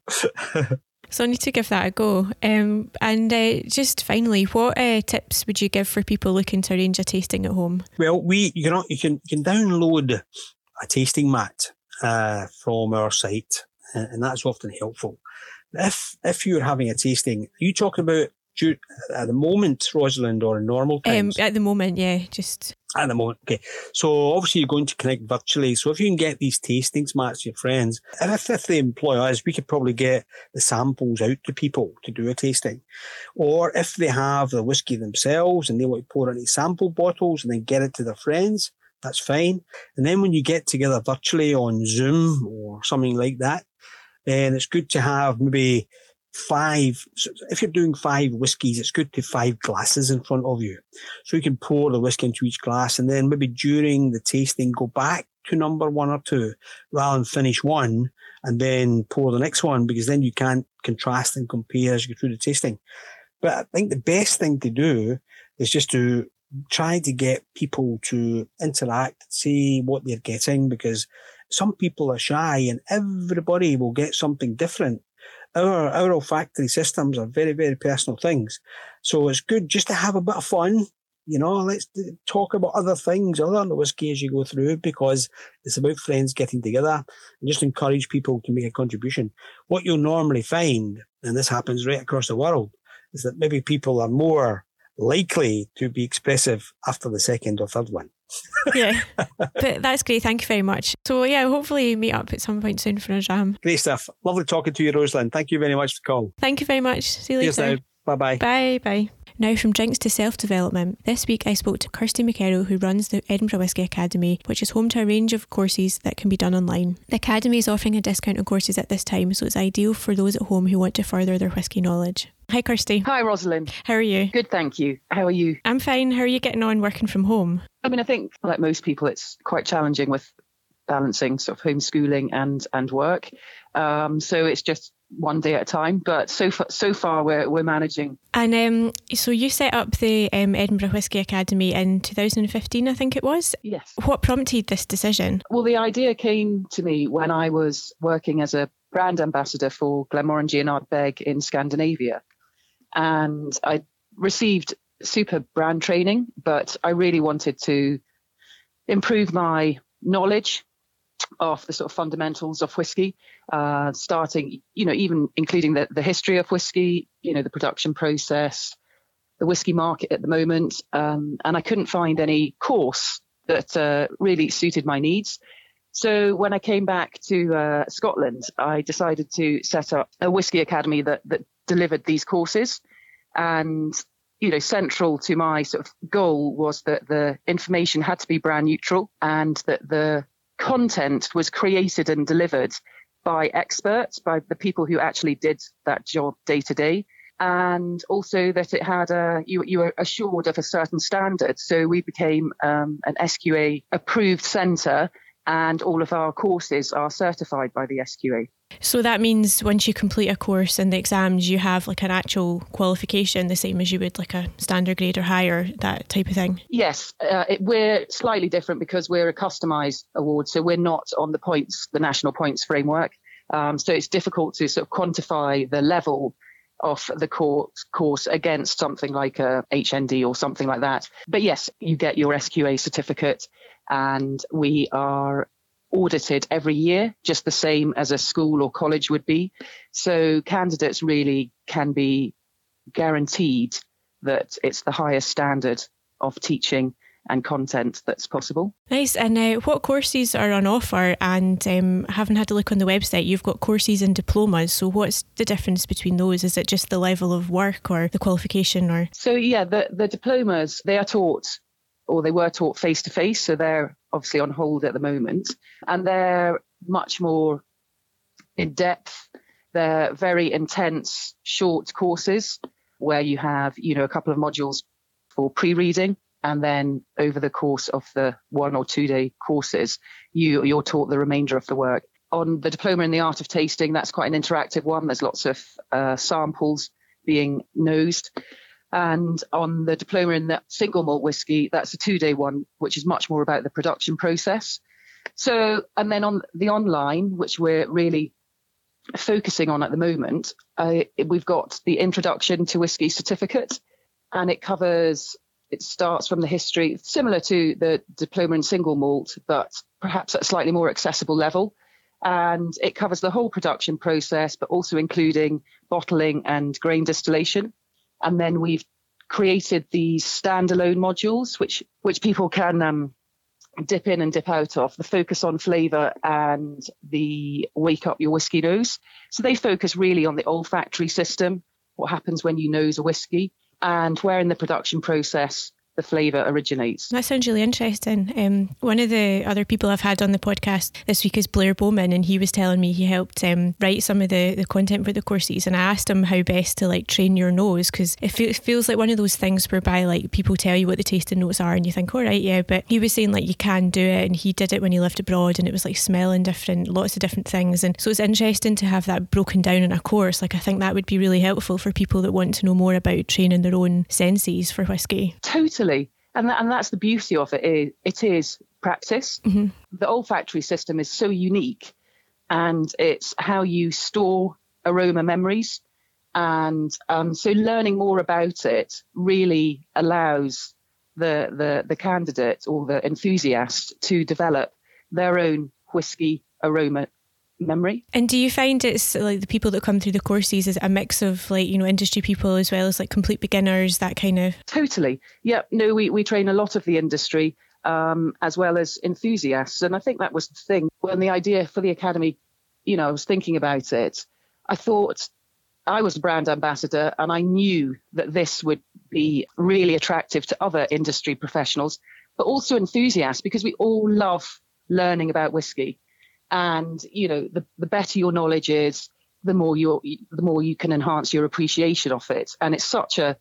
[SPEAKER 1] So I need to give that a go. Um, and uh, just finally, what uh, tips would you give for people looking to arrange a tasting at home?
[SPEAKER 3] Well, we you can you can you can download a tasting mat uh, from our site, and that's often helpful. If if you're having a tasting, are you talking about at the moment, Rosalind, or normal um, times?
[SPEAKER 1] Um, at the moment, yeah, just
[SPEAKER 3] at the moment. Okay, so obviously you're going to connect virtually. So if you can get these tastings matched your friends, and if, if they employ us, we could probably get the samples out to people to do a tasting. Or if they have the whiskey themselves and they want to pour any sample bottles and then get it to their friends, that's fine. And then when you get together virtually on Zoom or something like that, then it's good to have maybe five. if you're doing five whiskies, it's good to five glasses in front of you. So you can pour the whiskey into each glass and then maybe during the tasting, go back to number one or two rather than finish one and then pour the next one because then you can't contrast and compare as you go through the tasting. But I think the best thing to do is just to try to get people to interact, see what they're getting, because some people are shy and everybody will get something different. Our, our olfactory systems are very, very personal things. So it's good just to have a bit of fun. You know, let's talk about other things other than the whiskey as you go through because it's about friends getting together and just encourage people to make a contribution. What you'll normally find, and this happens right across the world, is that maybe people are more likely to be expressive after the second or third one.
[SPEAKER 1] yeah, but that's great. Thank you very much. So yeah, hopefully meet up at some point soon for a dram.
[SPEAKER 3] Great stuff. Lovely talking to you, Rosalind. Thank you very much for the call.
[SPEAKER 1] Thank you very much. See you later.
[SPEAKER 3] Bye bye.
[SPEAKER 1] Bye bye. Now, from drinks to self development, this week I spoke to Kirsty McKerrow, who runs the Edinburgh Whisky Academy, which is home to a range of courses that can be done online. The Academy is offering a discount on courses at this time, so it's ideal for those at home who want to further their whisky knowledge. Hi, Kirsty.
[SPEAKER 4] Hi, Rosalind.
[SPEAKER 1] How are you?
[SPEAKER 4] Good, thank you. How are you?
[SPEAKER 1] I'm fine. How are you getting on working from home?
[SPEAKER 4] I mean, I think, like most people, it's quite challenging with balancing sort of homeschooling and and work. Um, so it's just one day at a time. But so far, so far we're we're managing.
[SPEAKER 1] And um, so you set up the um, Edinburgh Whisky Academy in 2015, I think it was.
[SPEAKER 4] Yes.
[SPEAKER 1] What prompted this decision?
[SPEAKER 4] Well, the idea came to me when I was working as a brand ambassador for Glenmorangie and Ardbeg in Scandinavia, and I received super brand training, but I really wanted to improve my knowledge of the sort of fundamentals of whiskey, uh, starting, you know, even including the, the history of whiskey, you know, the production process, the whiskey market at the moment. Um, and I couldn't find any course that uh, really suited my needs. So when I came back to uh, Scotland, I decided to set up a whiskey academy that, that delivered these courses. And, you know, central to my sort of goal was that the information had to be brand neutral and that the content was created and delivered by experts, by the people who actually did that job day to day. And also that it had a, you, you were assured of a certain standard. So we became um, an SQA approved centre and all of our courses are certified by the SQA.
[SPEAKER 1] So that means once you complete a course and the exams, you have like an actual qualification, the same as you would like a standard grade or higher, that type of thing.
[SPEAKER 4] Yes, uh, it, we're slightly different because we're a customised award, so we're not on the points, the national points framework. Um, so it's difficult to sort of quantify the level of the course, course against something like a HND or something like that. But yes, you get your SQA certificate, and we are audited every year, just the same as a school or college would be. So candidates really can be guaranteed that it's the highest standard of teaching and content that's possible.
[SPEAKER 1] Nice. And uh, what courses are on offer? And um, having had a look on the website, you've got courses and diplomas. So what's the difference between those? Is it just the level of work or the qualification or?
[SPEAKER 4] So yeah, the, the diplomas, they are taught or they were taught face to face. So they're obviously on hold at the moment. And they're much more in depth. They're very intense, short courses where you have, you know, a couple of modules for pre-reading. And then over the course of the one or two day courses, you, you're taught the remainder of the work. On the diploma in the art of tasting, that's quite an interactive one. There's lots of uh, samples being nosed. And on the diploma in the single malt whiskey, that's a two day one, which is much more about the production process. So, and then on the online, which we're really focusing on at the moment, uh, we've got the introduction to whiskey certificate, and it covers, it starts from the history, similar to the diploma in single malt, but perhaps at a slightly more accessible level. And it covers the whole production process, but also including bottling and grain distillation. And then we've created these standalone modules, which which people can um, dip in and dip out of. The focus on flavour and the wake up your whiskey nose. So they focus really on the olfactory system, what happens when you nose a whiskey, and where in the production process the flavour originates.
[SPEAKER 1] That sounds really interesting. Um, one of the other people I've had on the podcast this week is Blair Bowman, and he was telling me he helped um, write some of the, the content for the courses. And I asked him how best to like train your nose because it, fe- it feels like one of those things whereby like people tell you what the tasting notes are, and you think, all right, yeah. But he was saying like you can do it, and he did it when he lived abroad, and it was like smelling different, lots of different things. And so it's interesting to have that broken down in a course. Like I think that would be really helpful for people that want to know more about training their own senses for whiskey.
[SPEAKER 4] Totally and that, and that's the beauty of it. Is, it is practice. Mm-hmm. The olfactory system is so unique, and it's how you store aroma memories. And um, so, learning more about it really allows the, the the candidate or the enthusiast to develop their own whiskey aroma memory.
[SPEAKER 1] And do you find it's like the people that come through the courses is a mix of like, you know, industry people as well as like complete beginners, that kind of?
[SPEAKER 4] Totally. Yeah. No, we, we train a lot of the industry um, as well as enthusiasts. And I think that was the thing when the idea for the Academy, you know, I was thinking about it, I thought I was a brand ambassador and I knew that this would be really attractive to other industry professionals, but also enthusiasts because we all love learning about whiskey and you know the, the better your knowledge is the more you the more you can enhance your appreciation of it. And it's such a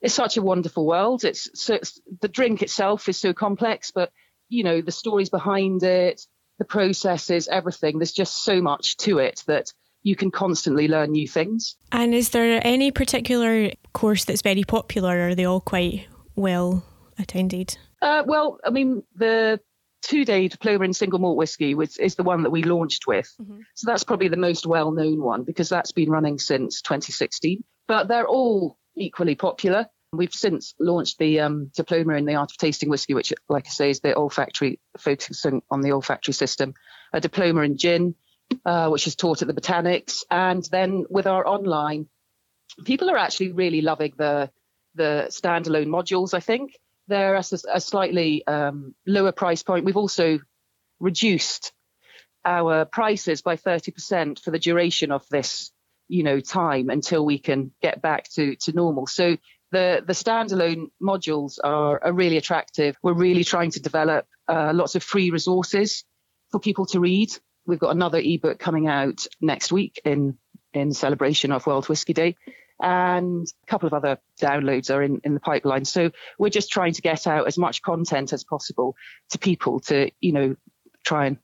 [SPEAKER 4] it's such a wonderful world. It's so it's, the drink itself is so complex but you know the stories behind it the processes everything there's just so much to it that you can constantly learn new things.
[SPEAKER 1] And is there any particular course that's very popular or are they all quite well attended?
[SPEAKER 4] Uh, well i mean the two day diploma in single malt whiskey, which is the one that we launched with. Mm-hmm. So that's probably the most well known one because that's been running since 2016. But they're all equally popular. We've since launched the um, diploma in the art of tasting whiskey, which, like I say, is the olfactory, focusing on the olfactory system. A diploma in gin, uh, which is taught at the Botanics, and then with our online, people are actually really loving the the standalone modules. I think they're at a, a slightly um, lower price point. We've also reduced our prices by 30% for the duration of this, you know, time until we can get back to, to normal. So the, the standalone modules are, are really attractive. We're really trying to develop uh, lots of free resources for people to read we've got another ebook coming out next week in in celebration of World Whisky Day. And a couple of other downloads are in, in the pipeline. So we're just trying to get out as much content as possible to people to, you know, try and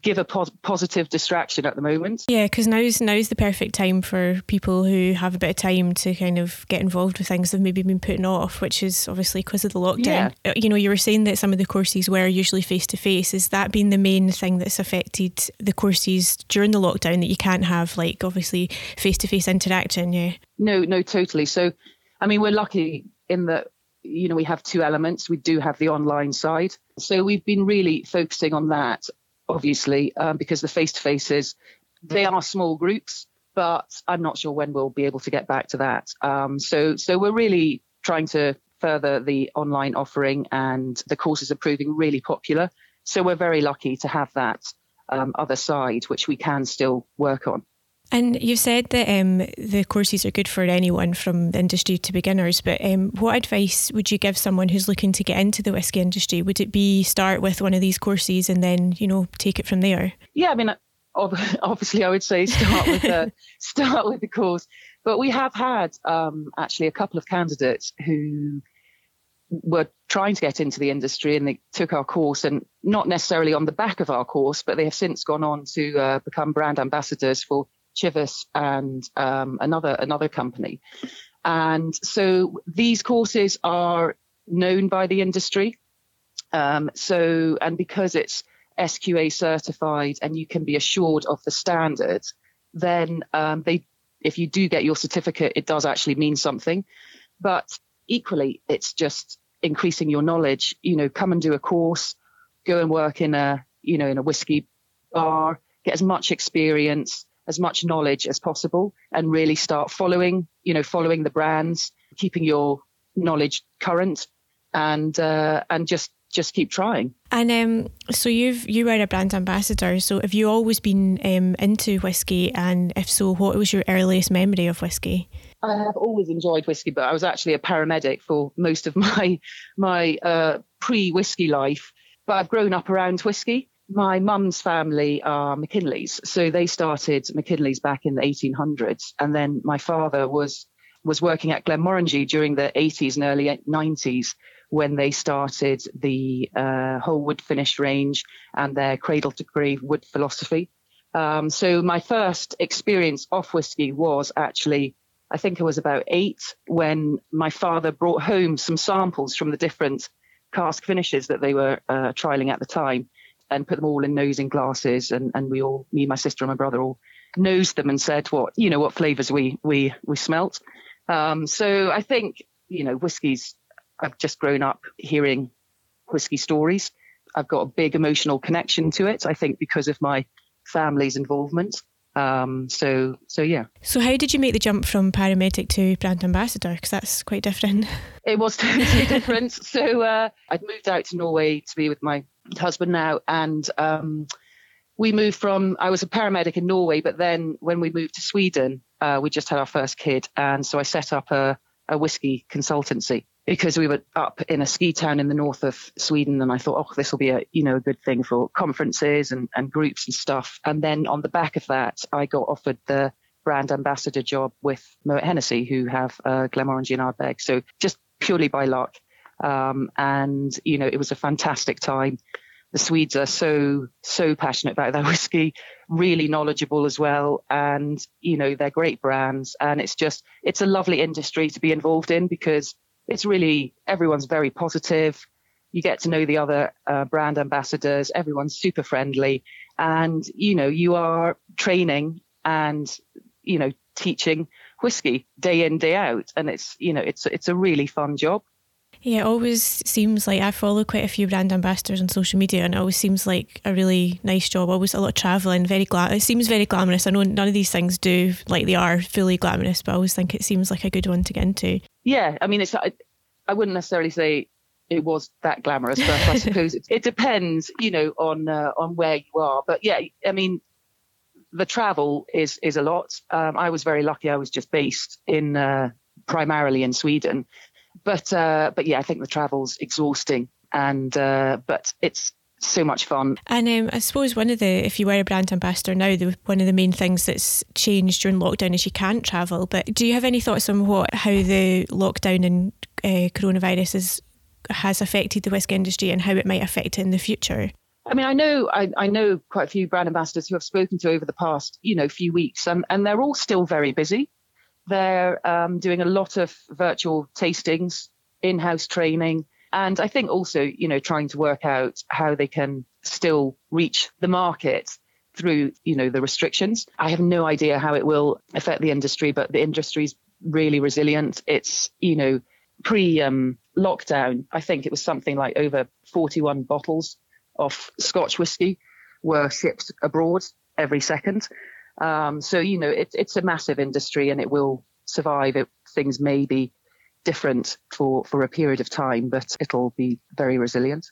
[SPEAKER 4] give a pos- positive distraction at the moment.
[SPEAKER 1] Yeah, because now's now's the perfect time for people who have a bit of time to kind of get involved with things they've maybe been putting off, which is obviously because of the lockdown. Yeah. Uh, you know, you were saying that some of the courses were usually face to face. Is that been the main thing that's affected the courses during the lockdown that you can't have like obviously face to face interaction? Yeah.
[SPEAKER 4] No, no, totally. So, I mean, we're lucky in that you know we have two elements. We do have the online side, so we've been really focusing on that obviously, um, because the face to faces, they are small groups, but I'm not sure when we'll be able to get back to that. Um, so, so we're really trying to further the online offering, and the courses are proving really popular. So we're very lucky to have that um, other side, which we can still work on.
[SPEAKER 1] And you've said that um, the courses are good for anyone from the industry to beginners, but um, what advice would you give someone who's looking to get into the whisky industry? Would it be start with one of these courses and then, you know, take it from there?
[SPEAKER 4] Yeah, I mean, obviously, I would say start with the start with the course, but we have had um, actually a couple of candidates who were trying to get into the industry and they took our course and not necessarily on the back of our course, but they have since gone on to uh, become brand ambassadors for Chivas and um, another another company. And so these courses are known by the industry. Um, so and because it's SQA certified and you can be assured of the standards, then um, they if you do get your certificate, it does actually mean something. But equally, it's just increasing your knowledge. You know, come and do a course, go and work in a you know in a whiskey bar, get as much experience as much knowledge as possible and really start following, you know, following the brands, keeping your knowledge current and, uh, and just, just keep trying.
[SPEAKER 1] And um, so you've you were a brand ambassador. So have you always been um, into whiskey? And if so, what was your earliest memory of whiskey?
[SPEAKER 4] I have always enjoyed whiskey, but I was actually a paramedic for most of my my uh, pre whiskey life. But I've grown up around whiskey my mum's family are Mackinlays, so they started Mackinlays back in the 1800s, and then my father was was working at Glenmorangie during the 80s and early 90s when they started the uh, whole wood finish range and their cradle to grave wood philosophy. Um, so my first experience off whiskey was actually, I think I was about eight when my father brought home some samples from the different cask finishes that they were uh, trialing at the time and put them all in nosing glasses. And, and we all, me, my sister, and my brother, all nosed them and said what you know what flavors we we we smelt. Um, so I think you know whiskies. I've just grown up hearing whiskey stories. I've got a big emotional connection to it. I think because of my family's involvement. Um, so so yeah.
[SPEAKER 1] So how did you make the jump from paramedic to brand ambassador? Because that's quite different.
[SPEAKER 4] It was totally different. So uh, I'd moved out to Norway to be with my husband now, and um, we moved from. I was a paramedic in Norway, but then when we moved to Sweden, uh, we just had our first kid, and so I set up a, a whiskey consultancy because we were up in a ski town in the north of Sweden, and I thought, oh, this will be a you know a good thing for conferences and, and groups and stuff. And then on the back of that, I got offered the brand ambassador job with Moet Hennessy, who have uh, Glenmorangie and Ardbeg. So just purely by luck, um, and, you know, it was a fantastic time. The Swedes are so, so passionate about their whiskey, really knowledgeable as well. And, you know, they're great brands. And it's just, it's a lovely industry to be involved in because it's really, everyone's very positive. You get to know the other uh, brand ambassadors. Everyone's super friendly. And, you know, you are training and, you know, teaching whiskey day in, day out. And it's, you know, it's, it's a really fun job.
[SPEAKER 1] Yeah, it always seems like I follow quite a few brand ambassadors on social media, and it always seems like a really nice job. Always a lot of traveling, very glam. It seems very glamorous. I know none of these things do like they are fully glamorous, but I always think it seems like a good one to get into.
[SPEAKER 4] Yeah, I mean, it's I, I wouldn't necessarily say it was that glamorous, but I suppose it, it depends, you know, on uh, on where you are. But yeah, I mean, the travel is is a lot. Um, I was very lucky. I was just based in uh, primarily in Sweden, but uh, but yeah, I think the travel's exhausting, and uh, but it's so much fun.
[SPEAKER 1] And um, I suppose one of the, if you were a brand ambassador now, the, one of the main things that's changed during lockdown is you can't travel. But do you have any thoughts on what how the lockdown and uh, coronavirus is, has affected the whisky industry and how it might affect it in the future?
[SPEAKER 4] I mean, I know I, I, know quite a few brand ambassadors who I've spoken to over the past, you know, few weeks, and, and they're all still very busy. They're um, doing a lot of virtual tastings, in-house training, and I think also, you know, trying to work out how they can still reach the market through, you know, the restrictions. I have no idea how it will affect the industry, but the industry's really resilient. It's, you know, pre um, lockdown, I think it was something like over 41 bottles of Scotch whisky were shipped abroad every second. Um, so, you know, it, it's a massive industry and it will survive. It, things may be different for, for a period of time, but it'll be very resilient.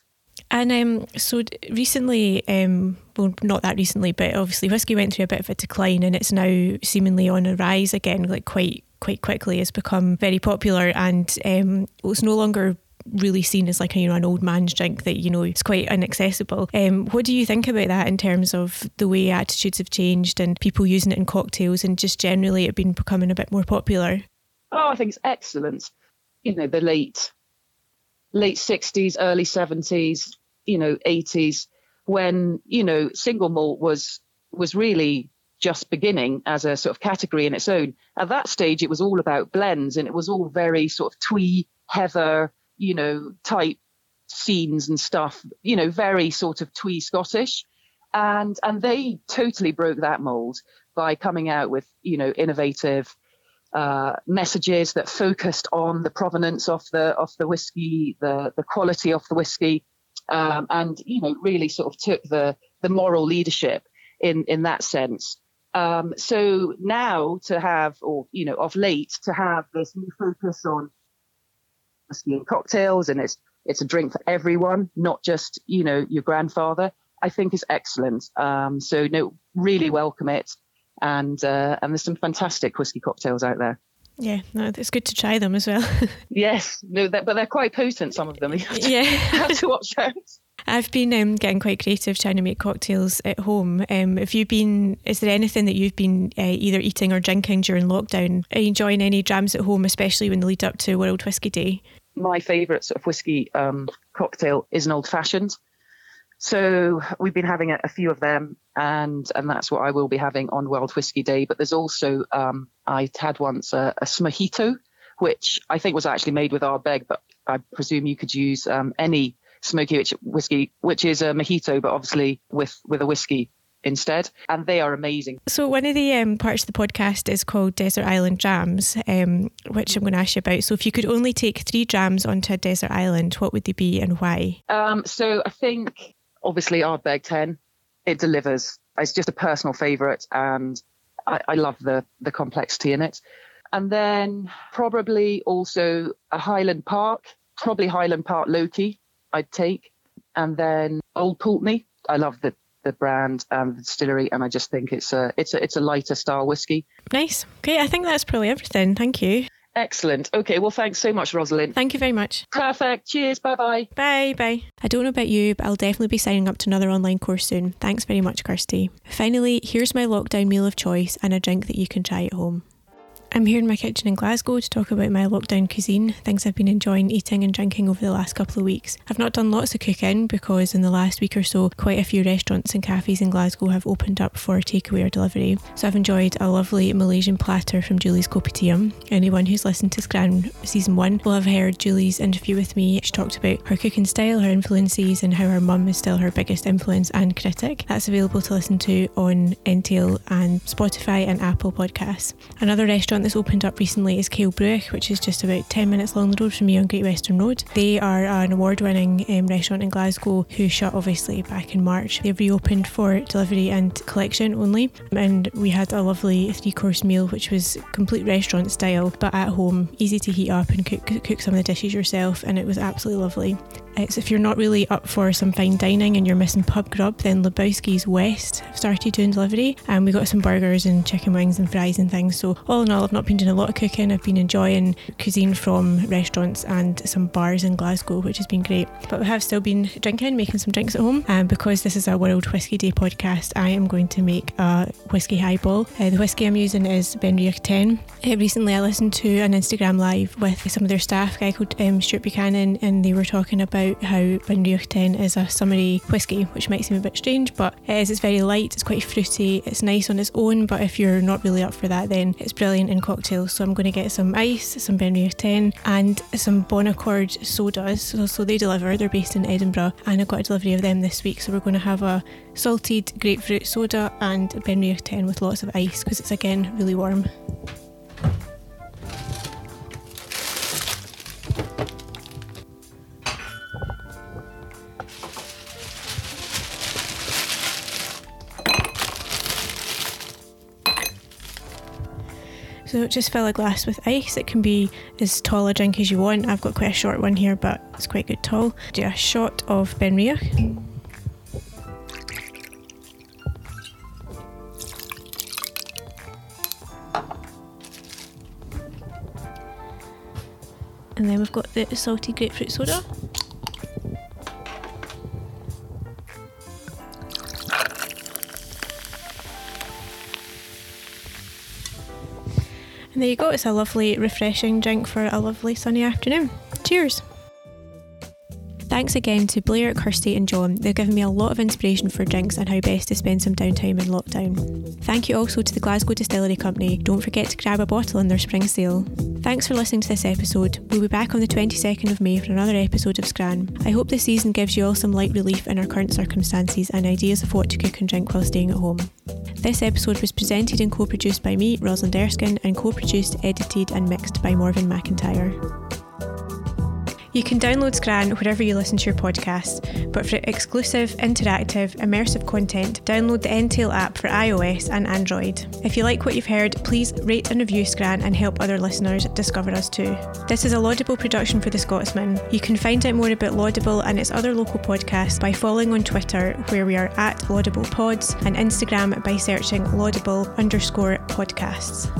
[SPEAKER 1] And um, so recently, um, well, not that recently, but obviously whiskey went through a bit of a decline, and it's now seemingly on a rise again, like quite quite quickly. It's become very popular, and um, it's no longer really seen as like a, you know an old man's drink that you know it's quite inaccessible. Um, what do you think about that in terms of the way attitudes have changed and people using it in cocktails and just generally it been becoming a bit more popular?
[SPEAKER 4] Oh, I think it's excellent you know, the late late 60s, early 70s, you know, 80s, when, you know, single malt was was really just beginning as a sort of category in its own. At that stage, it was all about blends and it was all very sort of twee, heather, you know, type scenes and stuff, you know, very sort of twee Scottish. And and they totally broke that mold by coming out with, you know, innovative uh, messages that focused on the provenance of the of the whiskey, the the quality of the whiskey, um, and you know really sort of took the the moral leadership in in that sense. Um, so now to have, or you know, of late to have this new focus on whiskey and cocktails, and it's it's a drink for everyone, not just you know your grandfather. I think is excellent. Um, so no, really welcome it and uh, and there's some fantastic whiskey cocktails out there.
[SPEAKER 1] Yeah, no, it's good to try them as well.
[SPEAKER 4] yes, no, but they're quite potent. Some of them. You have to,
[SPEAKER 1] yeah,
[SPEAKER 4] have to watch out.
[SPEAKER 1] I've been um, getting quite creative trying to make cocktails at home. Um, have you been? Is there anything that you've been uh, either eating or drinking during lockdown? Are you enjoying any drams at home, especially when the lead up to World Whisky Day?
[SPEAKER 4] My favourite sort of whiskey um, cocktail is an old fashioned. So we've been having a, a, few of them, and and that's what I will be having on World Whisky Day. But there's also um, I had once a, a smojito, which I think was actually made with Ardbeg, but I presume you could use um, any smoky whiskey, which is a mojito, but obviously with with a whiskey instead, and they are amazing.
[SPEAKER 1] So one of the um, parts of the podcast is called Desert Island Drams, um, which I'm going to ask you about. So if you could only take three drams onto a desert island, what would they be and why?
[SPEAKER 4] Um, so I think obviously Ardbeg 10, it delivers. It's just a personal favourite, and I, I love the the complexity in it. And then probably also a Highland Park, probably Highland Park Loki, I'd take. And then Old Pulteney. I love the the brand and the distillery, and I just think it's a it's a it's a lighter style whiskey.
[SPEAKER 1] Nice. Okay, I think that's probably everything. Thank you.
[SPEAKER 4] Excellent. Okay, well, thanks so much, Rosalind.
[SPEAKER 1] Thank you very much.
[SPEAKER 4] Perfect. Cheers. Bye bye.
[SPEAKER 1] Bye bye. I don't know about you, but I'll definitely be signing up to another online course soon. Thanks very much, Kirsty. Finally, here's my lockdown meal of choice and a drink that you can try at home. I'm here in my kitchen in Glasgow to talk about my lockdown cuisine, things I've been enjoying eating and drinking over the last couple of weeks. I've not done lots of cooking because in the last week or so, quite a few restaurants and cafes in Glasgow have opened up for takeaway or delivery. So I've enjoyed a lovely Malaysian platter from Julie's Kopitiam. Anyone who's listened to Scran season one will have heard Julie's interview with me. She talked about her cooking style, her influences, and how her mum is still her biggest influence and critic. That's available to listen to on Entale and Spotify and Apple Podcasts. Another restaurant restaurant that's opened up recently is Cail Bruich, which is just about 10 minutes along the road from me on Great Western Road. They are an award winning um, restaurant in Glasgow who shut obviously back in March. They've reopened for delivery and collection only. And we had a lovely three course meal, which was complete restaurant style, but at home, easy to heat up and cook, cook some of the dishes yourself. And it was absolutely lovely. It's if you're not really up for some fine dining and you're missing pub grub, then Lebowski's West have started doing delivery, and we got some burgers and chicken wings and fries and things. So all in all, I've not been doing a lot of cooking. I've been enjoying cuisine from restaurants and some bars in Glasgow, which has been great. But we have still been drinking, making some drinks at home, and because this is our World Whisky Day podcast, I am going to make a whisky highball. Uh, the whisky I'm using is Benriach 10. Uh, recently, I listened to an Instagram live with some of their staff, a guy called um, Stuart Buchanan, and they were talking about how Benriach 10 is a summery whisky, which might seem a bit strange, but it is. It's very light, it's quite fruity, it's nice on its own, but if you're not really up for that, then it's brilliant in cocktails. So I'm going to get some ice, some Benriach 10, and some Bon Accord sodas. So, so they deliver, they're based in Edinburgh, and I got a delivery of them this week. So we're going to have a salted grapefruit soda and Benriach 10 with lots of ice because it's again really warm. So just fill a glass with ice. It can be as tall a drink as you want. I've got quite a short one here, but it's quite good tall. Do a shot of Benriach. And then we've got the salty grapefruit soda. There you go, it's a lovely, refreshing drink for a lovely sunny afternoon. Cheers! Thanks again to Blair, Kirsty, and John. They've given me a lot of inspiration for drinks and how best to spend some downtime in lockdown. Thank you also to the Glasgow Distillery Company. Don't forget to grab a bottle in their spring sale. Thanks for listening to this episode. We'll be back on the 22nd of May for another episode of Scran. I hope this season gives you all some light relief in our current circumstances and ideas of what to cook and drink while staying at home. This episode was presented and co produced by me, Rosalind Erskine, and co produced, edited, and mixed by Morgan McIntyre. You can download Scran wherever you listen to your podcast, but for exclusive, interactive, immersive content, download the Entale app for iOS and Android. If you like what you've heard, please rate and review Scran and help other listeners discover us too. This is a Laudable production for The Scotsman. You can find out more about Laudable and its other local podcasts by following on Twitter, where we are at Laudable Pods, and Instagram by searching Laudable underscore podcasts.